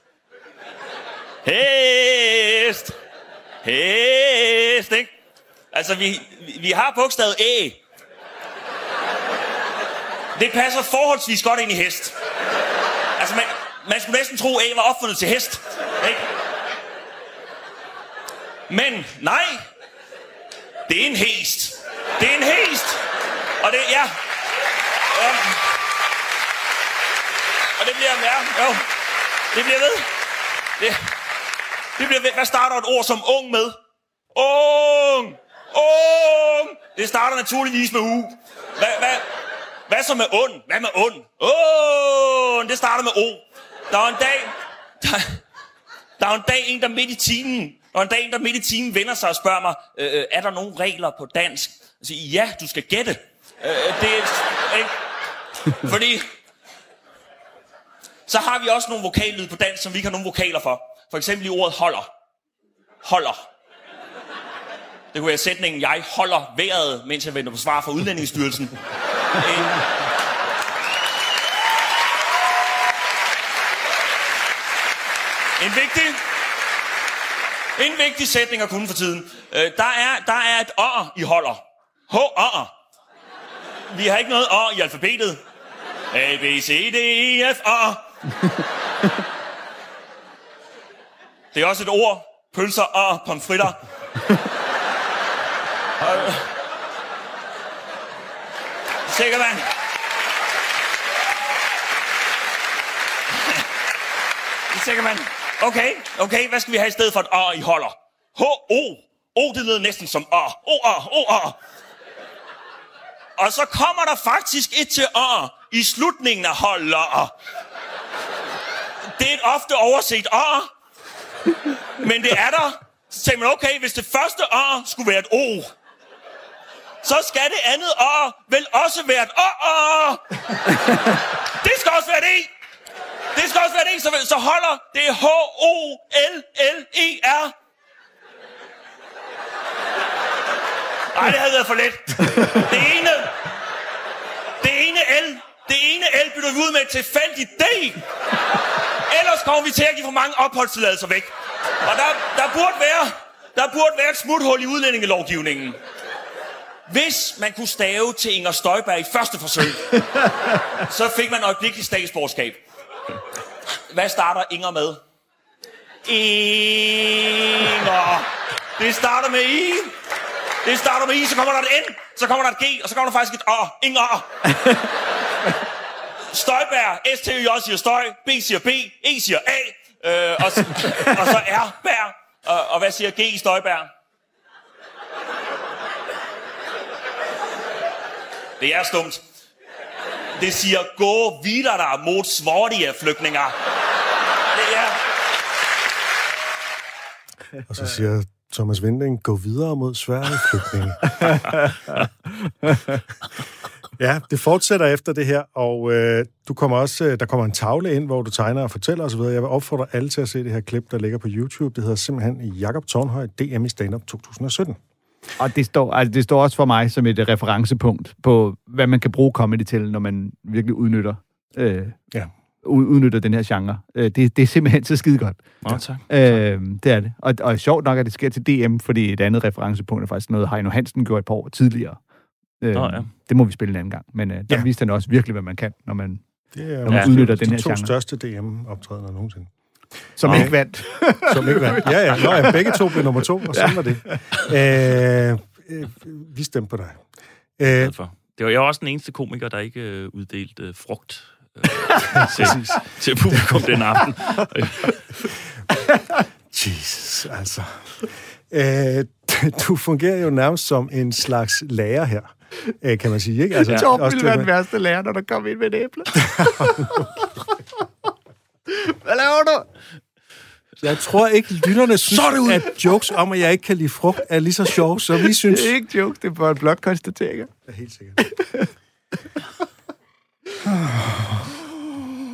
Hest. Hest, ikke? Altså, vi, vi har bogstavet Æ. Det passer forholdsvis godt ind i hest. Altså, man, man skulle næsten tro, at Æ var opfundet til hest. Ikke? Men nej, det er en hest. Det er en hest. Og det, ja. Øhm. Og det bliver, ja, jo. Det bliver ved. Det, det bliver ved. Hvad starter et ord som ung med? Ung! Ung! Det starter naturligvis med U. Hvad, hvad, hvad så med ond? Hvad med ond? Åh, Det starter med O. Der var en dag... Der, der var en dag en, der midt i timen... Der var en dag en, der midt i timen vender sig og spørger mig, øh, øh, er der nogen regler på dansk? Jeg siger, ja, du skal gætte. Øh, øh det er... Ikke? Fordi... Så har vi også nogle vokallyd på dansk, som vi ikke har nogen vokaler for. For eksempel i ordet holder. Holder. Det kunne være sætningen, jeg holder vejret, mens jeg venter på svar fra Udlændingsstyrelsen. En, en vigtig, en vigtig sætning at kunne for tiden. Øh, der, er, der er et år i holder. h -år. Vi har ikke noget år i alfabetet. A, B, C, D, E, F, år. Det er også et ord. Pølser og pomfritter. Hold. Sikker mand. Sikker mand. Okay, okay, hvad skal vi have i stedet for et A, I holder? H-O. O, det lyder næsten som A. O, A, O, A. Og så kommer der faktisk et til A i slutningen af holder. Det er et ofte overset A. Men det er der. Så tænkte man, okay, hvis det første A skulle være et O, så skal det andet A vel også være et A. Det skal også være det. Det skal også være det, så, så holder det H-O-L-L-E-R. Nej, det havde været for let. Det ene, det ene L, det ene L bytter vi ud med et tilfældigt D. Ellers kommer vi til at give for mange opholdstilladelser væk. Og der, der, burde være, der burde være et smuthul i udlændingelovgivningen. Hvis man kunne stave til Inger Støjberg i første forsøg, så fik man øjeblikkeligt statsborgerskab. Hvad starter Inger med? Inger. Det starter med I. Det starter med I, så kommer der et N, så kommer der et G, og så kommer der faktisk et A. Inger. Støjbær, S, T, J siger støj, B siger B, E siger A, øh, og, så, og så R, bær. Og, og hvad siger G i støjbær? Det er stumt. Det siger, gå videre mod svortige flygtninger. Det er... Og så siger Thomas Vinding, gå videre mod svære flygtninge. ja, det fortsætter efter det her, og øh, du kommer også, øh, der kommer en tavle ind, hvor du tegner og fortæller osv. Jeg vil opfordre alle til at se det her klip, der ligger på YouTube. Det hedder simpelthen Jakob Tornhøj, DM i stand-up 2017. Og det står, altså, det står også for mig som et øh, referencepunkt på, hvad man kan bruge comedy til, når man virkelig udnytter, øh, Ja. ud- udnytter den her genre. Øh, det, det er simpelthen så skide godt. Nå, tak. Øh, det er det. Og, og sjovt nok, at det sker til DM, fordi et andet referencepunkt er faktisk noget, Heino Hansen gjorde et par år tidligere. Øh, Nå, ja. Det må vi spille en anden gang. Men øh, der Ja. viste han også virkelig, hvad man kan, når man, Det er når man Ja. udnytter de den her to genre. største DM-optrædener nogensinde. Som Nå. ikke vandt. Som ikke vandt. Ja, ja. Nå, ja, begge to blev nummer to, og sådan var det. Øh, øh, vi stemte på dig. Øh. Det var jeg er også den eneste komiker, der ikke øh, uddelte øh, frugt øh, til, til publikum den aften. Jesus, altså. Øh, du fungerer jo nærmest som en slags lærer her, øh, kan man sige, ikke? Altså, Ja. Torben ville være den værste lærer, når der kom ind med et æble. Hvad laver du? Jeg tror ikke, lytterne synes, Så er det ud. at jokes om, at jeg ikke kan lide frugt, er lige så sjove, som vi synes. Det er ikke jokes, det er bare en blot konstatering. Ja, helt sikkert.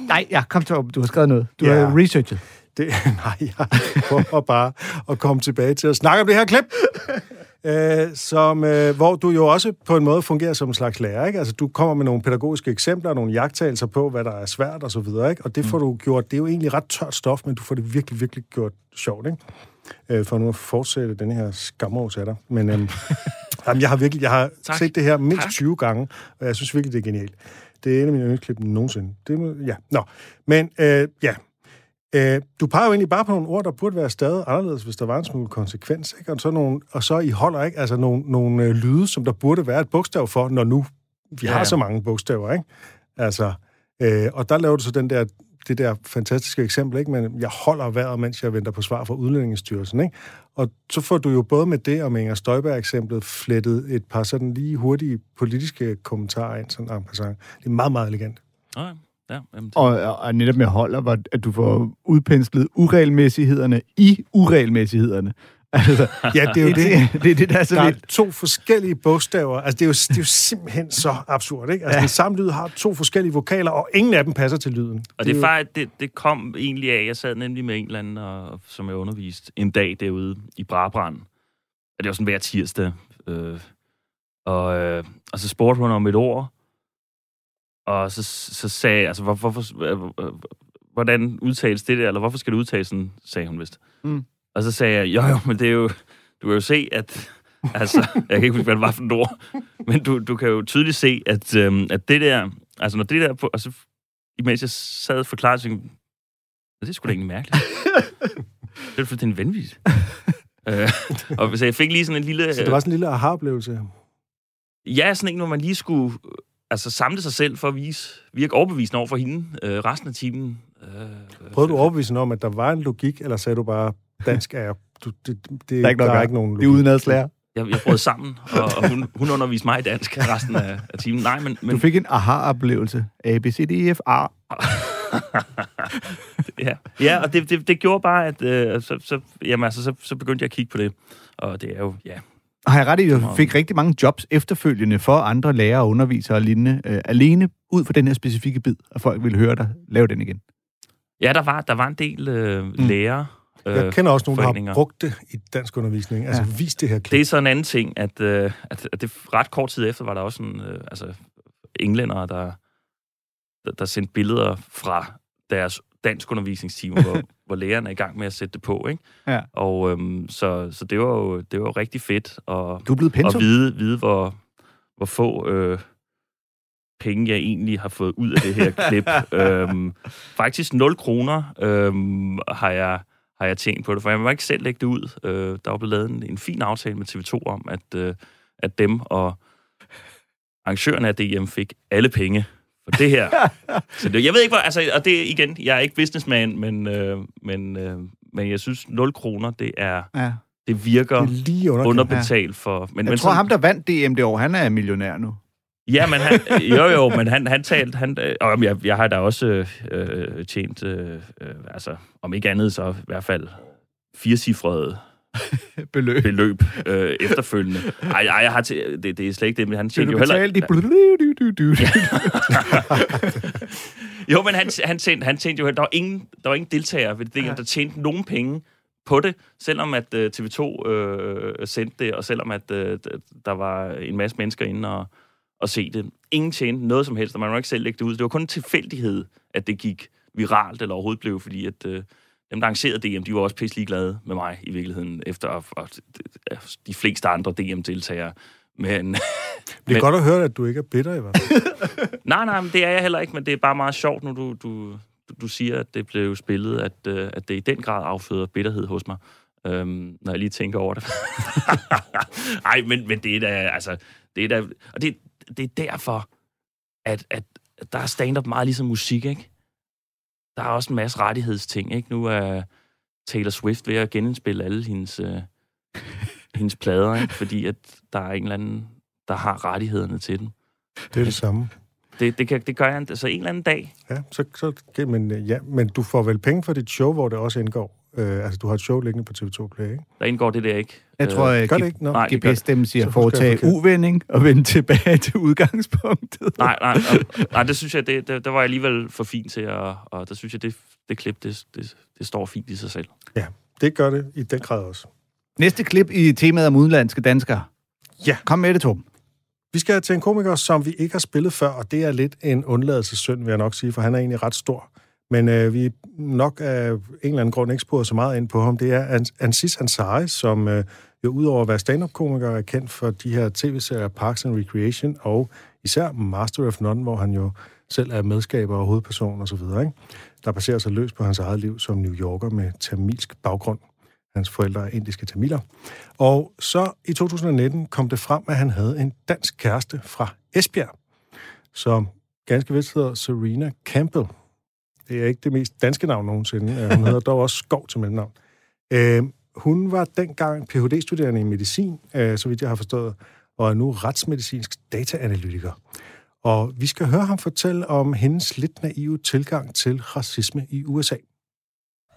Nej, ja, kom Torben, du har skrevet noget. Du Ja. har researchet. Det, nej, jeg prøver bare at komme tilbage til at snakke om det her klip, øh, som, øh, hvor du jo også på en måde fungerer som en slags lærer. Ikke? Altså, du kommer med nogle pædagogiske eksempler, nogle jagttagelser på, hvad der er svært og så videre. Ikke? Og det får du gjort, det er jo egentlig ret tørt stof, men du får det virkelig, virkelig gjort sjovt. Ikke? Øh, for nu at fortsætte den her skammer til dig. Men øhm, jamen, jeg har virkelig jeg har Tak. set det her mindst Tak. 20 gange, og jeg synes virkelig, det er genialt. Det er en af mine yndlingsklip nogensinde. Det må, ja, nå. Men øh, ja, Øh, du peger jo egentlig bare på nogle ord, der burde være stadig anderledes, hvis der var en smule konsekvens. Ikke? Og, så nogle, og så i holder ikke altså nogle, nogle øh, lyde, som der burde være et bogstav for, når nu vi Ja, har så mange bogstaver. Ikke? Altså, øh, og der laver du så den der, det der fantastiske eksempel, ikke? men jeg holder vejret, mens jeg venter på svar fra Udlændingsstyrelsen. Ikke? Og så får du jo både med det og med Inger Støjberg-eksemplet flettet et par sådan lige hurtige politiske kommentarer ind, sådan en passant. Det er meget, meget elegant. Nå, ja. Ja, jamen, det, Og, og, netop med holder, hvor, at du får udpenslet uregelmæssighederne i uregelmæssighederne. Altså, Ja, det er jo det. det, det, er det, der er så der er to forskellige bogstaver. Altså, det er jo, det er jo simpelthen så absurd, ikke? Altså, ja. den samme lyd har to forskellige vokaler, og ingen af dem passer til lyden. Og det, er faktisk, det, det kom egentlig af, jeg sad nemlig med en eller anden, og, som jeg underviste en dag derude i Brabrand. Og det var sådan hver tirsdag. Øh, og, øh, og så spurgte hun om et ord, og så, så sagde jeg, altså, hvor, hvorfor, øh, øh, hvordan udtales det der, eller hvorfor skal det udtales sådan, sagde hun vist. Mm. Og så sagde jeg, jo jo, men det er jo, du kan jo se, at, altså, jeg kan ikke huske, hvad det var for et ord, men du, du kan jo tydeligt se, at, øhm, at det der, altså når det der, og så, imens jeg sad og forklarede, så tænkte jeg, "Nå, det er sgu da egentlig mærkeligt. det er fuldstændig vanvittigt. øh, og så jeg fik lige sådan en lille... Så det var sådan en lille aha-oplevelse. Ja, sådan en, hvor man lige skulle øh, altså, samle sig selv for at vise, virke overbevisende over for hende øh, resten af timen. Øh, Prøvede du at overbevise hende om, at der var en logik, eller sagde du bare, dansk er... Du, det, det, Der er ikke, nok der er ikke nogen Det er logik. udenadslærer. jeg, jeg brød sammen, og, og hun, hun underviste mig i dansk resten af, af timen. Nej, men, men Du fik en aha-oplevelse. A, B, C, D, E, F, A. ja, ja og det, det, det gjorde bare, at øh, så, så, jamen, altså, så, så begyndte jeg at kigge på det. Og det er jo, ja, Har jeg ret i, at du fik rigtig mange jobs efterfølgende for andre lærere, undervisere og lignende, øh, alene ud for den her specifikke bid, og folk ville høre dig lave den igen? ja der, var, der var en del øh, Mm. lærere. Øh, Jeg kender også nogen, der har brugt det i dansk undervisning. Altså, Ja. vis det her klip. Det er så en anden ting, at, øh, at, at det ret kort tid efter var der også en, øh, altså, englændere, der, der, der sendte billeder fra deres dansk undervisningsteam, hvor, hvor lærerne er i gang med at sætte det på. Ikke? Ja. Og øhm, så, så det var jo det var jo rigtig fedt at, Du er blevet at vide, vide hvor, hvor få øh, penge jeg egentlig har fået ud af det her klip. øhm, faktisk 0 kroner øhm, har jeg har jeg tænkt på det, for jeg må ikke selv lægge det ud. Øh, der var blevet lavet en, en fin aftale med TV2 om, at, øh, at dem og arrangørerne af DM fik alle penge for det her. Så det, jeg ved ikke, hvor... Altså, og det igen, jeg er ikke businessman, men, øh, men, øh, men jeg synes, 0 kroner, det er... Ja. Det virker Det lige under. underbetalt for... Men, Jeg men tror, sådan- ham, der vandt DM det år, han er millionær nu. Ja, men han, jo jo, men han, han talte, han, øh, jeg, jeg har da også øh, tjent, øh, øh, altså om ikke andet, så i hvert fald firecifrede Beløb. beløb øh, efterfølgende. Ej, ej, jeg har til, det, det er slet ikke det, men han tjente jo heller... betale de... blu- Jo, men han, han, tjente, han tjente jo... Der var ingen, der var ingen deltagere ved det, der tjente nogen penge på det, selvom at øh, TV2 øh, sendte det, og selvom at øh, der var en masse mennesker inde og, og se det. Ingen tjente noget som helst, og man må ikke selv lægge det ud. Det var kun en tilfældighed, at det gik viralt, eller overhovedet blev, fordi at øh, dem, der arrangerede DM, de var også pisse glade med mig i virkeligheden, efter og, og de fleste andre DM-deltagere. Men, Det er men- godt at høre, at du ikke er bitter i hvert fald. Nej, nej, men det er jeg heller ikke, men det er bare meget sjovt, nu du, du, du, siger, at det blev spillet, at, øh, at det i den grad afføder bitterhed hos mig, øhm, når jeg lige tænker over det. Nej, men, men det er da, altså, det er da, og det, det er derfor, at, at der er stand-up meget ligesom musik, ikke? Der er også en masse rettighedsting, ikke? Nu er Taylor Swift ved at genindspille alle hendes, øh, hendes plader, ikke? Fordi at der er en eller anden, der har rettighederne til den. Det er det samme. Det, det, kan, det gør jeg så en eller anden dag. Ja, så, så, men, øh, ja, men du får vel penge for dit show, hvor det også indgår. Øh, altså, du har et show liggende på TV2 Play, ikke? Der indgår det der ikke. Jeg tror, Øh, at gør det ikke? Nå. Nej, GPS-stemmen siger, foretage uvending og vende tilbage til udgangspunktet. nej, nej, nej, nej, det synes jeg, det, det, der var jeg alligevel for fint til, og, og der synes jeg, det, det klip, det, det, det står fint i sig selv. Ja, det gør det i den grad også. Næste klip i temaet om udenlandske danskere. Ja. Kom med det, Torben. Vi skal til en komiker, som vi ikke har spillet før, og det er lidt en undladelsessynd, vil jeg nok sige, for han er egentlig ret stor. Men øh, vi nok af en eller anden grund ikke sporet så meget ind på ham. Det er Ans- Ansis Ansari, som øh, jo udover at være stand-up-komiker er kendt for de her tv-serier Parks and Recreation, og især Master of None, hvor han jo selv er medskaber og hovedperson osv., der baserer sig løs på hans eget liv som New Yorker med tamilsk baggrund. Hans forældre er indiske tamiler. Og så i 2019 kom det frem, at han havde en dansk kæreste fra Esbjerg, som ganske vist hedder Serena Campbell. Det er ikke det mest danske navn nogensinde. Hun hedder dog også Skov til mellemnavn. Øh, hun var dengang Ph.D.-studerende i medicin, øh, så vidt jeg har forstået, og er nu retsmedicinsk dataanalytiker. Og vi skal høre ham fortælle om hendes lidt naive tilgang til racisme i USA.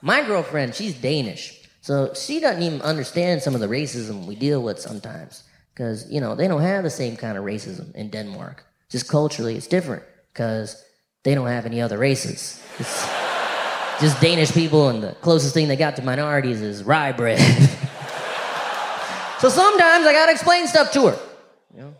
My girlfriend, she's Danish, so she doesn't even understand some of the racism we deal with sometimes. Because, you know, they don't have the same kind of racism in Denmark. Just culturally, it's different because they don't have any other races. It's just Danish people, and the closest thing they got to minorities is rye bread. so sometimes I gotta explain stuff to her. You know?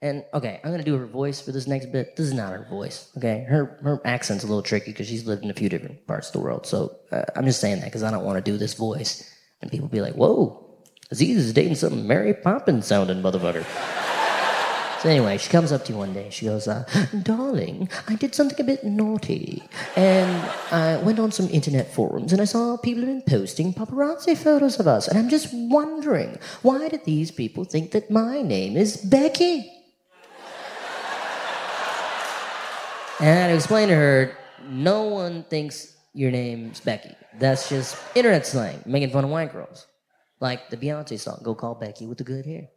And okay, I'm gonna do her voice for this next bit. This is not her voice. Okay, her her accent's a little tricky because she's lived in a few different parts of the world. So uh, I'm just saying that because I don't want to do this voice, and people be like, "Whoa, Aziz is dating some Mary Poppins sounding motherfucker." So anyway, she comes up to you one day. She goes, uh, "Darling, I did something a bit naughty, and I went on some internet forums and I saw people have been posting paparazzi photos of us, and I'm just wondering why did these people think that my name is Becky?" And I had to to her no one thinks your name's Becky. That's just internet slang, making fun of white girls. Like the Beyonce song, Go Call Becky with the Good Hair.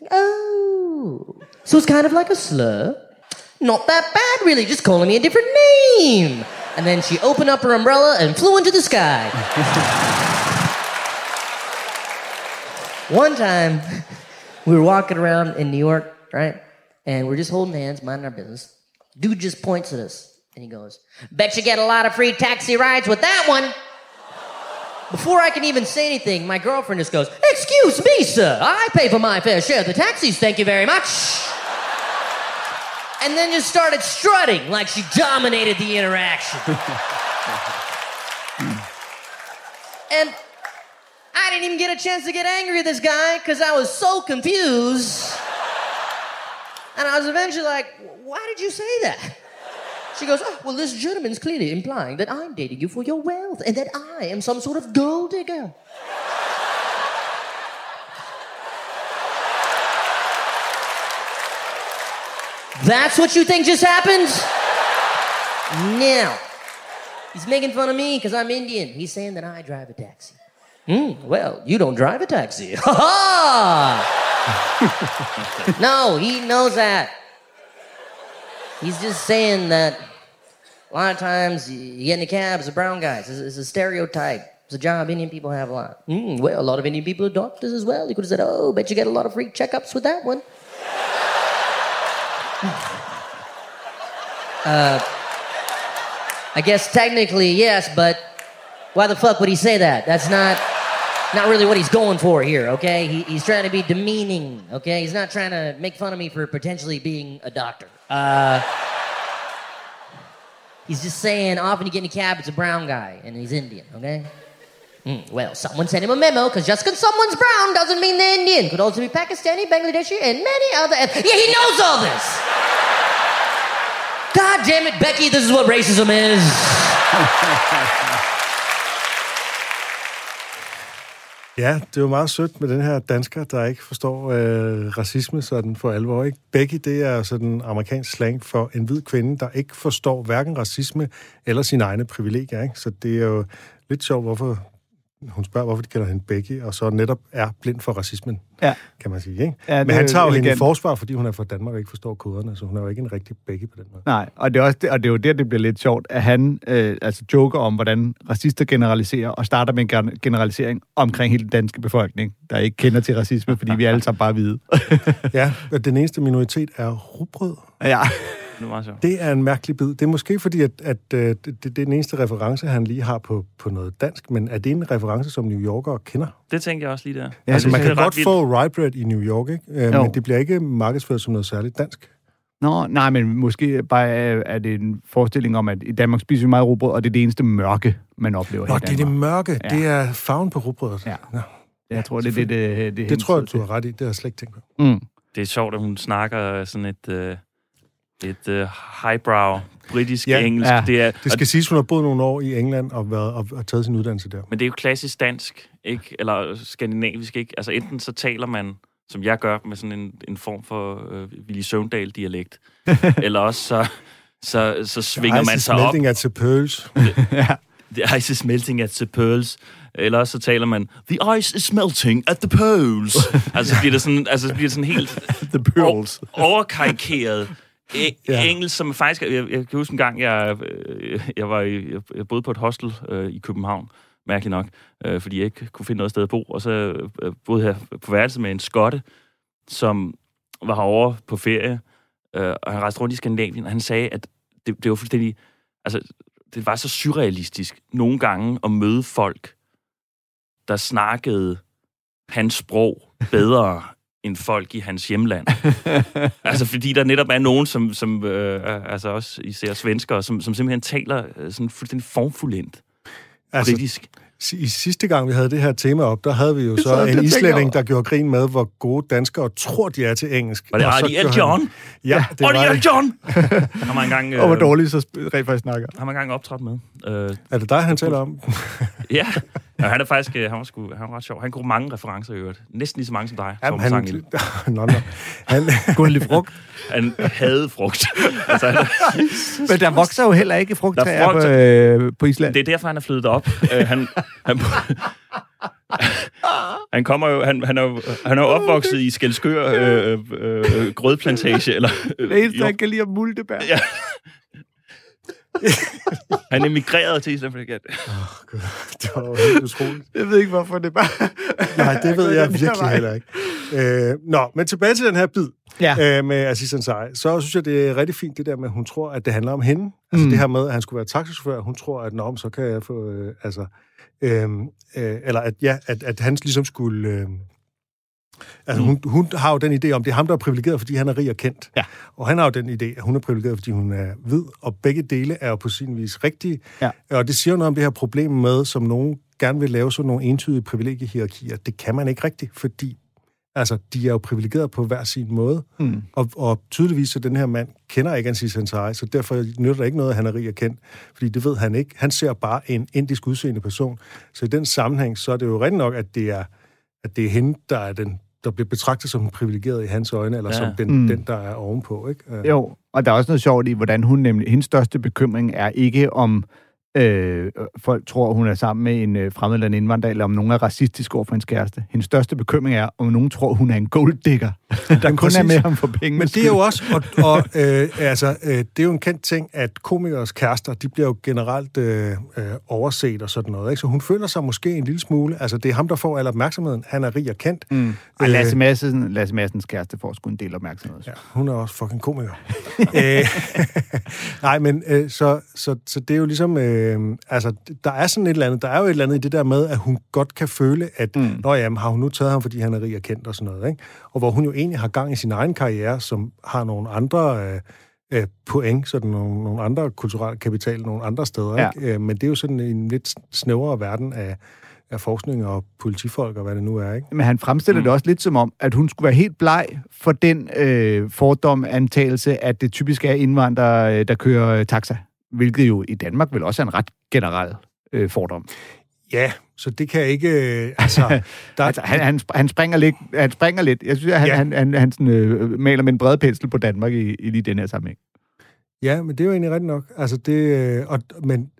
Like, oh, so it's kind of like a slur? Not that bad, really, just calling me a different name. And then she opened up her umbrella and flew into the sky. One time, we were walking around in New York, right? And we're just holding hands, minding our business. Dude just points at us and he goes, Bet you get a lot of free taxi rides with that one. Before I can even say anything, my girlfriend just goes, Excuse me, sir, I pay for my fair share of the taxis, thank you very much. And then just started strutting like she dominated the interaction. and I didn't even get a chance to get angry at this guy because I was so confused. And I was eventually like, Why did you say that? She goes, oh, Well, this gentleman's clearly implying that I'm dating you for your wealth and that I am some sort of gold digger. That's what you think just happened? Now, he's making fun of me because I'm Indian. He's saying that I drive a taxi. Hmm, well, you don't drive a taxi. Ha ha! no, he knows that. He's just saying that a lot of times you get in the cab as a brown guy. It's, it's a stereotype. It's a job Indian people have a lot. Hmm, well, a lot of Indian people are doctors as well. You could have said, oh, bet you get a lot of free checkups with that one. Uh, I guess technically yes, but why the fuck would he say that? That's not not really what he's going for here. Okay, he, he's trying to be demeaning. Okay, he's not trying to make fun of me for potentially being a doctor. Uh, he's just saying often you get in a cab, it's a brown guy and he's Indian. Okay. Hmm, well, someone sent him a memo because just because someone's brown doesn't mean they're Indian. Could also be Pakistani, Bangladeshi, and many other. Yeah, he knows all this. God damn it, Becky, this is what racism is. Ja, det er jo meget sødt med den her dansker, der ikke forstår øh, racisme sådan for alvor. Ikke? Becky, det er sådan amerikansk slang for en hvid kvinde, der ikke forstår hverken racisme eller sine egne privilegier. Ikke? Så det er jo lidt sjovt, hvorfor hun spørger, hvorfor de kalder hende Becky, og så netop er blind for racismen, Ja. kan man sige. Ikke? Ja, Men han tager jo hende i forsvar, fordi hun er fra Danmark og ikke forstår koderne, så hun er jo ikke en rigtig Becky på den måde. Nej, og det, er også og det er jo der, det bliver lidt sjovt, at han øh, altså joker om, hvordan racister generaliserer, og starter med en gen- generalisering omkring hele den danske befolkning, der ikke kender til racisme, fordi vi alle sammen bare hvide. ja, og den eneste minoritet er rugbrød. Ja. Det er meget sjovt. Det er en mærkelig bid. Det er måske fordi, at, at øh, det, det er den eneste reference, han lige har på, på noget dansk, men er det en reference, som New Yorkere kender? Det tænker jeg også lige der. Ja, altså, man kan godt vildt. få rye bread i New York, ikke? Øh, Jo. men det bliver ikke markedsført som noget særligt dansk. Nå, nej, men måske bare er, er det en forestilling om, at i Danmark spiser vi meget rugbrød, og det er det eneste mørke, man oplever Nå, her i det er det Danmark. mørke. Ja. Det er farven på rugbrødet. Ja. Nå. Jeg tror, det er det, det, det, Det, det tror jeg, du har ret i. Det har jeg slet ikke tænkt på. Mm. Det er sjovt, at hun snakker sådan et, øh, et øh, highbrow britisk Ja, engelsk. ja. Det er, Det skal siges, hun har boet nogle år i England og, været, og, og taget sin uddannelse der. Men det er jo klassisk dansk, ikke? Eller skandinavisk, ikke? Altså enten så taler man, som jeg gør, med sådan en, en form for øh, Willy Søvndal-dialekt, eller også så, så, så svinger man sig op. Smelting at the pearls. The ice is melting at the pearls. Eller så taler man, the ice is melting at the pearls. altså så bliver det sådan, altså, så bliver det sådan helt The pearls. overkarikeret Ja. engelsk, som faktisk... Jeg, jeg kan huske en gang, jeg, øh, jeg, var i, jeg, jeg boede på et hostel øh, i København, mærkeligt nok, øh, fordi jeg ikke kunne finde noget sted at bo, og så øh, boede jeg på værelse med en skotte, som var herovre på ferie, øh, og han rejste rundt i Skandinavien, og han sagde, at det, det var fuldstændig... Altså, det var så surrealistisk nogle gange at møde folk, der snakkede hans sprog bedre end folk i hans hjemland. altså, fordi der netop er nogen, som, som øh, altså også især svenskere, som, som simpelthen taler øh, sådan fuldstændig formfuldendt Altså, britisk. I sidste gang, vi havde det her tema op, der havde vi jo Så så en islænding, der gjorde grin med, hvor gode danskere tror, de er til engelsk. Var det Ariel gjorde han- John? Ja, det var Ariel det. John! Han var engang, øh, Og hvor dårligt så rent faktisk snakker. han var engang optrådt med. Øh, Er det dig, han taler om? Ja, Ja, han er faktisk øh, han var, sgu, han var ret sjov. Han kunne mange referencer i øvrigt. Næsten lige så mange som dig. Jamen, Torben han, nå, nå. han, Kunne lide frugt. Han havde frugt. altså, han, Men der vokser jo heller ikke frugttræer på, frugt- øh, på Island. det er derfor, han er flyttet op. uh, han, han, han kommer jo, han, han, er jo, han er jo opvokset i Skelskør øh, øh, øh, grødplantage. Eller, øh, Det eneste, jo, han kan lide er multebær. Ja. han emigrerede til Island, fordi jeg det var helt utroligt. Jeg ved ikke, hvorfor det er bare... Nej, det ved jeg virkelig heller ikke. Øh, nå, men tilbage til den her bid Ja. øh, med Aziz Ansari. Så synes jeg, det er rigtig fint, det der med, at hun tror, at det handler om hende. Altså Mm. det her med, at han skulle være taxichauffør. Hun tror, at nå, så kan jeg få... Øh, altså, øh, øh, eller at, ja, at, at han ligesom skulle... Øh, altså Mm. hun, hun har jo den idé om, det er ham, der er privilegeret, fordi han er rig og kendt. Ja. Og han har jo den idé, at hun er privilegeret, fordi hun er hvid, og begge dele er jo på sin vis rigtige. Ja. Og det siger jo noget om det her problem med, som nogen gerne vil lave sådan nogle entydige privilegiehierarkier. Det kan man ikke rigtigt, fordi altså, de er jo privilegeret på hver sin måde. Mm. Og, og tydeligvis så den her mand kender ikke Aziz Ansari, så derfor nytter det ikke noget, at han er rig og kendt, fordi det ved han ikke. Han ser bare en indisk udseende person. Så i den sammenhæng, så er det jo rigtigt nok, at det er, at det er hende, der er den der bliver betragtet som den privilegerede i hans øjne, eller Ja. som den, Mm. mm. den, der er ovenpå. Ikke? Øh, Jo, og der er også noget sjovt i, hvordan hun nemlig... Hendes største bekymring er ikke om øh, folk tror, hun er sammen med en øh, fremmed eller en indvandrer, eller om nogen er racistisk over for hendes kæreste. Hendes største bekymring er, om nogen tror, hun er en golddigger, der kun præcis. er med ham for penge. Men det er jo også, og, og øh, altså, øh, det er jo en kendt ting, at komikers kærester, de bliver jo generelt øh, øh, overset og sådan noget. Ikke? Så hun føler sig måske en lille smule, altså det er ham, der får al opmærksomheden. Han er rig og kendt. Mm. Og Øh, Lasse, Madsen, Lasse Madsens kæreste får sgu en del opmærksomhed. Ja, hun er også fucking komiker. øh, nej, men øh, så, så, så det er jo ligesom, øh, altså, der er sådan et eller andet, der er jo et eller andet i det der med, at hun godt kan føle, at, Mm. mm. nå jamen, har hun nu taget ham, fordi han er rig og kendt og sådan noget, ikke? Og hvor hun jo egentlig har gang i sin egen karriere, som har nogle andre øh, øh, point, sådan nogle, nogle andre kulturelle kapital, nogle andre steder, Ja. ikke? Øh, men det er jo sådan en lidt snævrere verden af, af forskning og politifolk og hvad det nu er, ikke? Men han fremstiller mm. det også lidt som om, at hun skulle være helt bleg for den øh, fordom antagelse, at det typisk er indvandrere, øh, der kører øh, taxa. Hvilket jo i Danmark vel også er en ret generel øh, fordom. Ja, så det kan ikke... Øh, altså, der, Altså, han, han, han, springer lidt, han springer lidt. Jeg synes, at han, ja. Han, han, han sådan, øh, maler med en bred pensel på Danmark i, i lige den her sammenhæng. Ja, men det er jo egentlig rigtigt nok. Altså det, øh, og, men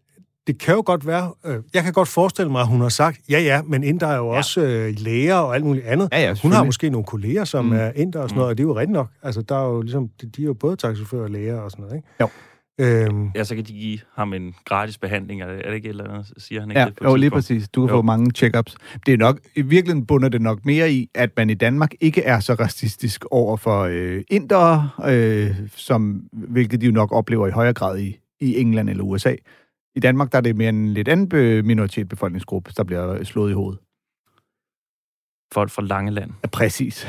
det kan jo godt være... Øh, jeg kan godt forestille mig, at hun har sagt, ja ja, men inder er jo ja. også øh, læger og alt muligt andet. Ja, ja, hun har måske nogle kolleger, som Mm. mm. er inder og sådan noget, og det er jo rigtigt nok. Altså der er jo ligesom, de, de er jo både taxichauffører og læger og sådan noget, ikke? Jo. Øhm, ja, så kan de give ham en gratis behandling. Er det, er det ikke et eller andet? Siger han ikke Ja, det jo, lige præcis. Du kan Jo. få mange check-ups. Det er nok, i virkeligheden bunder det nok mere i, at man i Danmark ikke er så racistisk over for øh, indere, øh, som, hvilket de jo nok oplever i højere grad i, i England eller USA. I Danmark der er det mere en lidt anden be- minoritet befolkningsgruppe, der bliver slået i hovedet. Folk fra Langeland. Ja, præcis.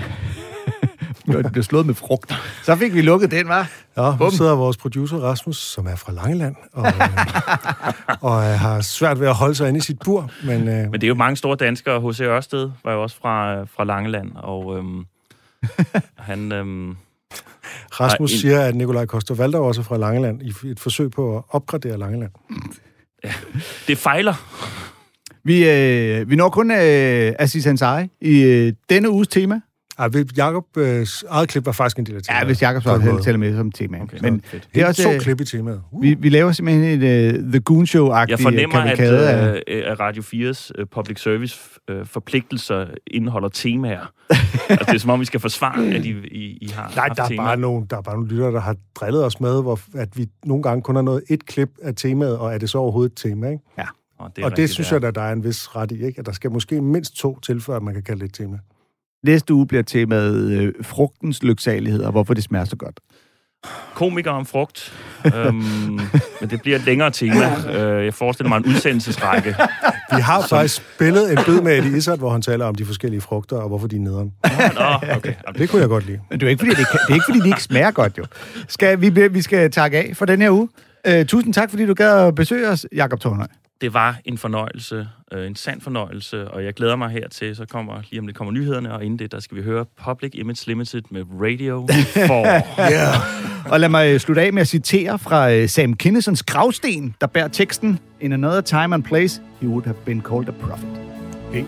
Det bliver slået med frugt. Så fik vi lukket den, var. ja, nu Bum. sidder vores producer Rasmus, som er fra Langeland, og, øh, og øh, har svært ved at holde sig inde i sit bur, men... Øh, Men det er jo mange store danskere. H.C. Ørsted var jo også fra, fra Langeland, og øhm, han... Øhm, Rasmus en- siger, at Nikolaj Koster Valdau også er fra Langeland, i et forsøg på at opgradere Langeland. det fejler. Vi, øh, vi når kun øh, Aziz Ansari i øh, denne uges tema. Ej, Jacob øh, eget klip var faktisk en del af Ja, temaet. hvis Jacob så tæller med som tema. Okay, Men så fedt. det er også... to øh, klip i temaet. Uh. Vi, vi laver simpelthen et uh, The Goon Show-agtigt Jeg fornemmer, at, kavalkade af... øh, at Radio 4's øh, public service øh, forpligtelser indeholder temaer. altså, det er som om, vi skal forsvare, at I, I, I har Nej, haft der er, temaer. bare nogle, der er bare nogle lyttere, der har drillet os med, hvor, at vi nogle gange kun har nået et klip af temaet, og er det så overhovedet et tema, ikke? Og det, og det synes ja. jeg, at der er en vis ret i, ikke? At der skal måske mindst to til, før man kan kalde det et tema. Næste uge bliver temaet øh, frugtens lyksalighed, og hvorfor det smager så godt. Komiker om frugt. øhm, men det bliver et længere tema. Øh, jeg forestiller mig en udsendelsesrække. Vi har faktisk spillet en bid med Eddie Izzard, hvor han taler om de forskellige frugter, og hvorfor de er nederen. Nå, okay. Det kunne jeg godt lide. Men det er ikke, fordi det, kan, det er ikke, fordi det ikke smager godt, jo. Skal, vi, vi skal takke af for den her uge. Uh, tusind tak, fordi du gad at besøge os, Jakob Tornhøj. Det var en fornøjelse, øh, en sand fornøjelse, og jeg glæder mig hertil. Så kommer lige om det kommer nyhederne, og inden det, der skal vi høre Public Image Limited med Radio 4. yeah. Og lad mig øh, slutte af med at citere fra øh, Sam Kinnisons gravsten, der bærer teksten In another time and place, he would have been called a prophet. Hey.